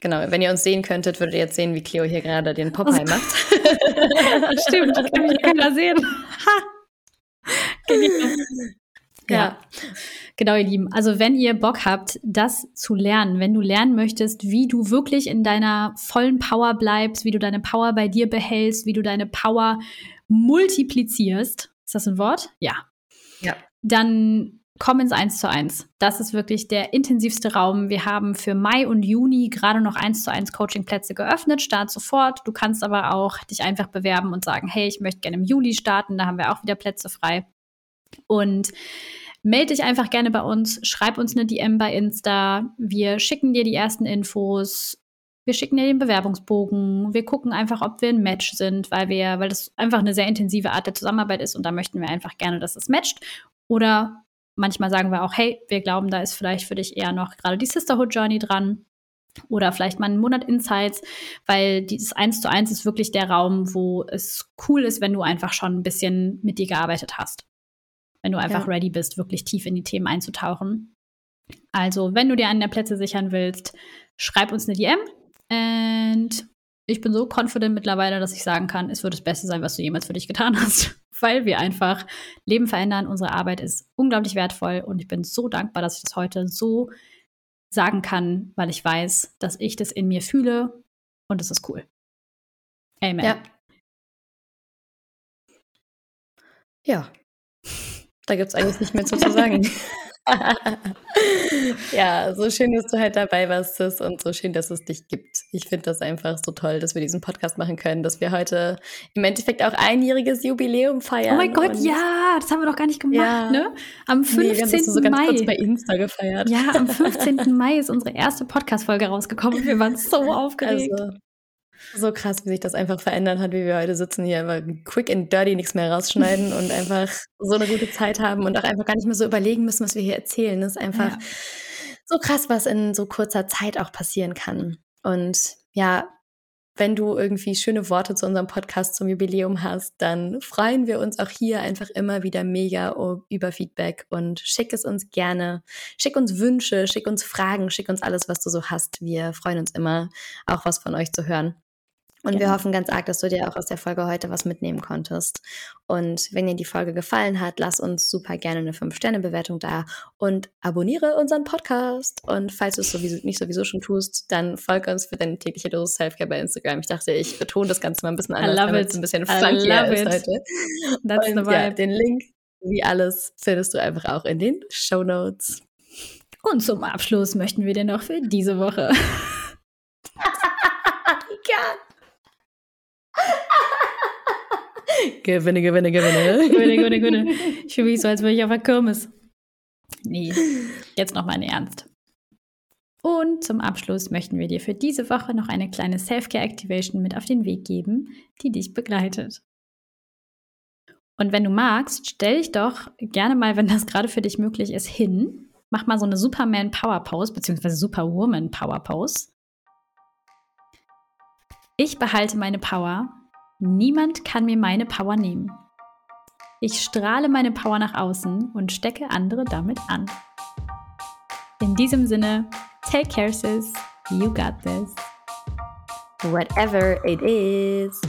Genau, wenn ihr uns sehen könntet, würdet ihr jetzt sehen, wie Cleo hier gerade den Popeye also, macht. [LAUGHS] Stimmt, das kann mich [LAUGHS] keiner sehen. Genial. Ja. ja. Genau, ihr Lieben. Also wenn ihr Bock habt, das zu lernen, wenn du lernen möchtest, wie du wirklich in deiner vollen Power bleibst, wie du deine Power bei dir behältst, wie du deine Power multiplizierst, ist das ein Wort? Ja. Ja. Dann komm ins 1 zu 1. Das ist wirklich der intensivste Raum. Wir haben für Mai und Juni gerade noch 1 zu 1 Coachingplätze geöffnet. Start sofort. Du kannst aber auch dich einfach bewerben und sagen, hey, ich möchte gerne im Juli starten. Da haben wir auch wieder Plätze frei. Und melde dich einfach gerne bei uns. Schreib uns eine DM bei Insta. Wir schicken dir die ersten Infos. Wir schicken dir den Bewerbungsbogen. Wir gucken einfach, ob wir ein Match sind, weil wir, weil das einfach eine sehr intensive Art der Zusammenarbeit ist und da möchten wir einfach gerne, dass es matcht. Oder Manchmal sagen wir auch, hey, wir glauben, da ist vielleicht für dich eher noch gerade die Sisterhood Journey dran. Oder vielleicht mal einen Monat Insights, weil dieses Eins zu eins ist wirklich der Raum, wo es cool ist, wenn du einfach schon ein bisschen mit dir gearbeitet hast. Wenn du einfach ja. ready bist, wirklich tief in die Themen einzutauchen. Also, wenn du dir einen der Plätze sichern willst, schreib uns eine DM. Und ich bin so confident mittlerweile, dass ich sagen kann, es wird das Beste sein, was du jemals für dich getan hast. Weil wir einfach Leben verändern. Unsere Arbeit ist unglaublich wertvoll und ich bin so dankbar, dass ich das heute so sagen kann, weil ich weiß, dass ich das in mir fühle und es ist cool. Amen. Ja. Ja. Da gibt es eigentlich nicht mehr zu sagen. [LAUGHS] [LAUGHS] ja, so schön, dass du halt dabei warst, Sis, und so schön, dass es dich gibt. Ich finde das einfach so toll, dass wir diesen Podcast machen können, dass wir heute im Endeffekt auch einjähriges Jubiläum feiern. Oh mein Gott, ja, das haben wir doch gar nicht gemacht, ja. ne? Am 15. Nee, so Mai. kurz bei Insta gefeiert. Ja, am [LAUGHS] 15. Mai ist unsere erste Podcast-Folge rausgekommen. Wir waren so aufgeregt. Also, so krass, wie sich das einfach verändert hat, wie wir heute sitzen hier, aber quick and dirty nichts mehr rausschneiden und [LAUGHS] einfach so eine gute Zeit haben und auch einfach gar nicht mehr so überlegen müssen, was wir hier erzählen. Das ist einfach ja. So krass, was in so kurzer Zeit auch passieren kann. Und ja, wenn du irgendwie schöne Worte zu unserem Podcast zum Jubiläum hast, dann freuen wir uns auch hier einfach immer wieder mega über Feedback und schick es uns gerne. Schick uns Wünsche, schick uns Fragen, schick uns alles, was du so hast. Wir freuen uns immer, auch was von euch zu hören. Und genau. wir hoffen ganz arg, dass du dir auch aus der Folge heute was mitnehmen konntest. Und wenn dir die Folge gefallen hat, lass uns super gerne eine 5-Sterne-Bewertung da und abonniere unseren Podcast. Und falls du es sowieso, nicht sowieso schon tust, dann folge uns für deine tägliche Dose Selfcare bei Instagram. Ich dachte, ich betone das Ganze mal ein bisschen anders, damit es ein bisschen funkier ist heute. That's und the ja, den Link, wie alles, findest du einfach auch in den Show Notes. Und zum Abschluss möchten wir dir noch für diese Woche. [LAUGHS] gewinne, gewinne, gewinne. gewinne, gewinne, gewinne. Ich fühle mich so, als wäre ich auf der Kirmes. Nee, jetzt noch mal in Ernst. Und zum Abschluss möchten wir dir für diese Woche noch eine kleine Self-Care-Activation mit auf den Weg geben, die dich begleitet. Und wenn du magst, stell dich doch gerne mal, wenn das gerade für dich möglich ist, hin. Mach mal so eine Superman Power Pose, beziehungsweise Superwoman Power Pose. Ich behalte meine Power Niemand kann mir meine Power nehmen. Ich strahle meine Power nach außen und stecke andere damit an. In diesem Sinne, take care, sis. You got this. Whatever it is.